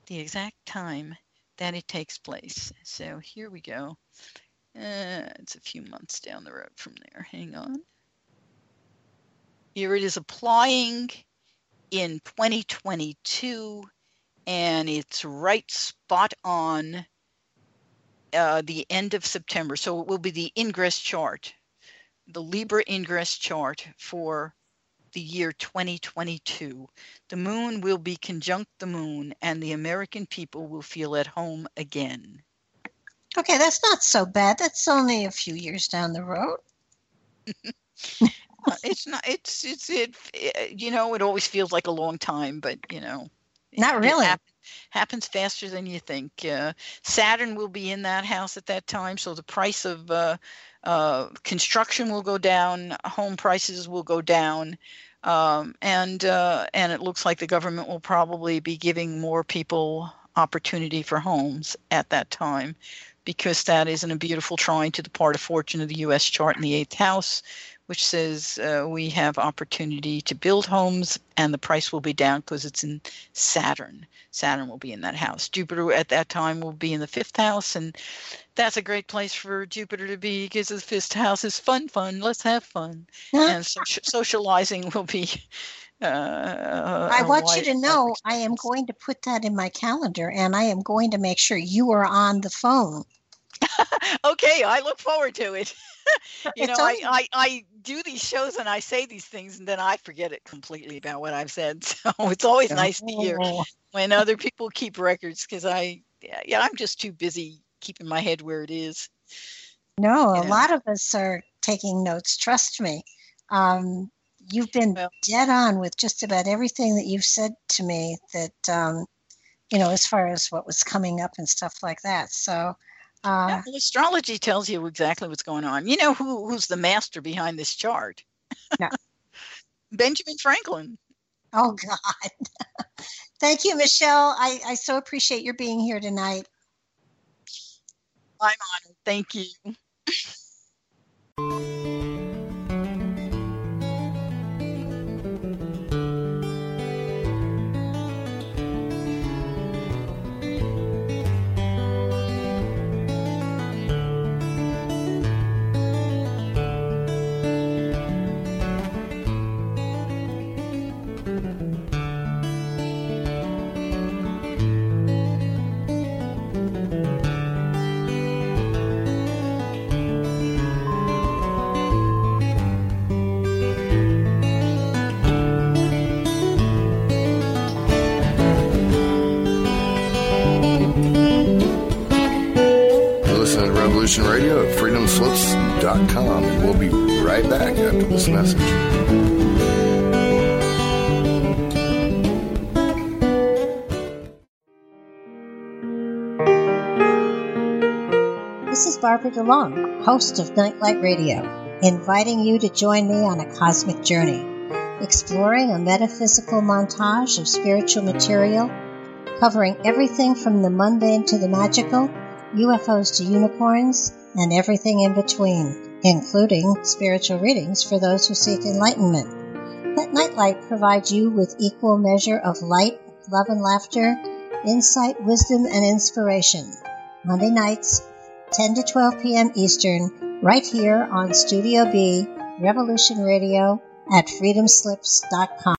the exact time that it takes place. So here we go. Uh, it's a few months down the road from there. Hang on. Here it is applying in 2022 and it's right spot on uh, the end of september. So it will be the ingress chart the Libra ingress chart for the year 2022. The moon will be conjunct the moon, and the American people will feel at home again. Okay, that's not so bad. That's only a few years down the road. Uh, it's not. It's it's it, it. You know, it always feels like a long time, but you know, not really. It happens faster than you think. Uh, Saturn will be in that house at that time, so the price of uh, uh, construction will go down, home prices will go down, um, and uh, and it looks like the government will probably be giving more people opportunity for homes at that time, because that is in a beautiful trine to the part of fortune of the U.S. chart in the eighth house, which says uh, we have opportunity to build homes and the price will be down because it's in Saturn. Saturn will be in that house. Jupiter at that time will be in the fifth house, and that's a great place for Jupiter to be because the fifth house is fun, fun. Let's have fun, and so, socializing will be. Uh, I want you to know I am going to put that in my calendar, and I am going to make sure you are on the phone. okay, I look forward to it. you know, I, I, I do these shows and I say these things and then I forget it completely about what I've said. So it's always nice to hear oh. when other people keep records because I, yeah, I'm just too busy keeping my head where it is. No, you a know. lot of us are taking notes. Trust me. Um, you've been well, dead on with just about everything that you've said to me that, um, you know, as far as what was coming up and stuff like that. So, uh, yeah, astrology tells you exactly what's going on. You know who who's the master behind this chart? Yeah. Benjamin Franklin. Oh God. Thank you, Michelle. I, I so appreciate your being here tonight. I'm honored. Thank you. Revolution Radio at freedomslips.com. And we'll be right back after this message. This is Barbara DeLong, host of Nightlight Radio, inviting you to join me on a cosmic journey, exploring a metaphysical montage of spiritual material, covering everything from the mundane to the magical, UFOs to unicorns, and everything in between, including spiritual readings for those who seek enlightenment. Let Nightlight provide you with equal measure of light, love, and laughter, insight, wisdom, and inspiration. Monday nights, 10 to 12 p.m. Eastern, right here on Studio B, Revolution Radio at freedomslips.com.